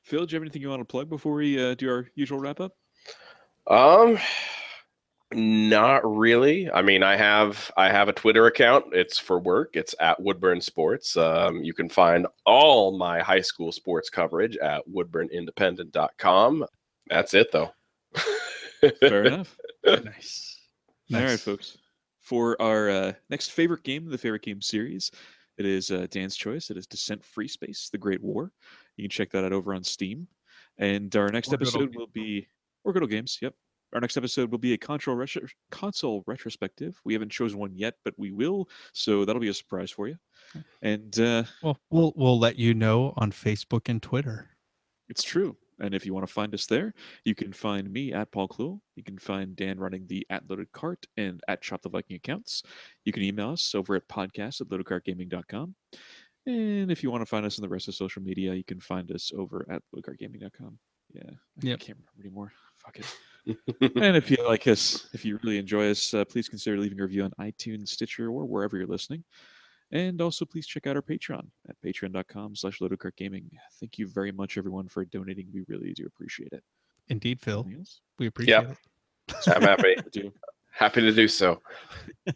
Phil, do you have anything you want to plug before we uh, do our usual wrap up? Um, not really. I mean, I have I have a Twitter account. It's for work. It's at Woodburn Sports. Um, you can find all my high school sports coverage at woodburnindependent.com. That's it, though. Fair enough. nice All right, folks. For our uh, next favorite game, the favorite game series, it is uh, Dan's choice. It is Descent FreeSpace: The Great War. You can check that out over on Steam. And our next Or episode will be or Good Old Games. Yep. Our next episode will be a console retro- console retrospective. We haven't chosen one yet, but we will. So that'll be a surprise for you. And uh, well we'll we'll let you know on facebook and twitter It's true. And if you want to find us there, you can find me at Paul Cluel. You can find Dan running the at Loaded Cart and at Chop the Viking accounts. You can email us over at podcast at loadedcartgaming.com. And if you want to find us on the rest of social media, you can find us over at loadedcartgaming.com. Yeah. I Yep. can't remember anymore. Fuck it. And if you like us, if you really enjoy us, uh, please consider leaving a review on iTunes, Stitcher, or wherever you're listening. And also, please check out our Patreon at patreon.com slash gaming. Thank you very much, everyone, for donating. We really do appreciate it. Indeed, Phil. Anything else? We appreciate Yeah. it. I'm happy. I do. happy to do so.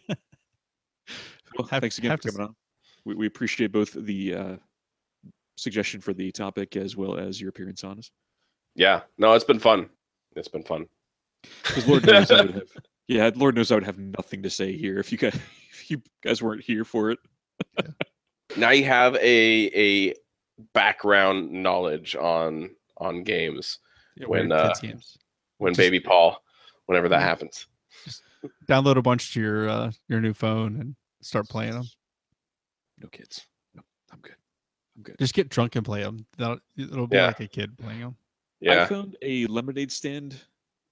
Well, Have- thanks again have for to coming on. We, we appreciate both the uh, suggestion for the topic as well as your appearance on us. Yeah. No, it's been fun. It's been fun. Because Lord knows I would have, yeah, Lord knows I would have nothing to say here if you guys if you guys weren't here for it. Now you have a a background knowledge on on games Yeah, When, uh, games. when Just- baby Paul, whenever that Yeah. happens. Download a bunch to your uh, your new phone and start playing them. No kids. No, I'm good. I'm good. Just get drunk and play them. That'll, it'll be Yeah. like a kid playing them. I found a lemonade stand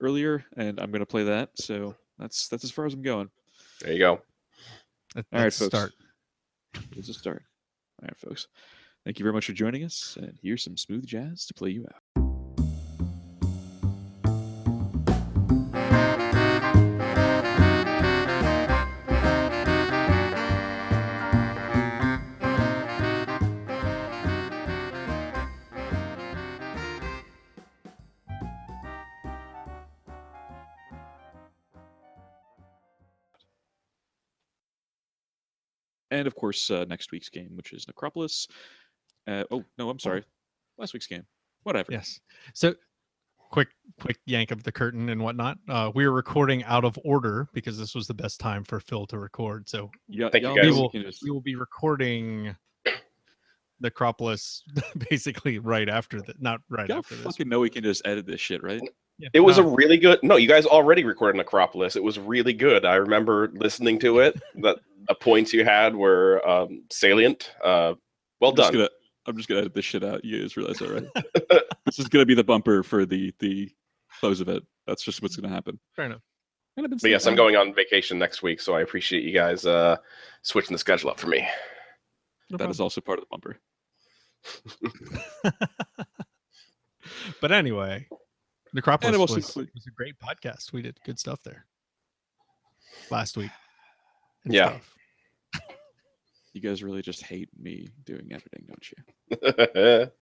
earlier, and I'm gonna play that. So that's that's as far as I'm going. There you go. That, All right, that's a folks. start. It's a start. All right, folks. Thank you very much for joining us, and here's some smooth jazz to play you out. And of course, uh, next week's game, which is Necropolis. Uh, oh no, I'm sorry, last week's game. Whatever. Yes. So quick quick yank of the curtain and whatnot. Uh, we are recording out of order because this was the best time for Phil to record. So Yeah, Thank you, guys. We will- can just- we will be recording Necropolis basically right after that. Not right y'all after this. fucking know we can just edit this shit, right? Yeah, It was no, a really good. No, you guys already recorded Necropolis. It was really good. I remember listening to it. That the points you had were um, salient. Uh, well I'm just done. gonna, I'm just gonna edit this shit out. You guys realize that, right? this is gonna be the bumper for the the close of it. That's just what's gonna happen. fair enough. And I've been But yes, I'm going on vacation next week, so I appreciate you guys uh, switching the schedule up for me. No That is also part of the bumper. but anyway, Necropolis it was, include- was a great podcast. We did good stuff there last week. and Yeah. stuff. You guys really just hate me doing editing, don't you?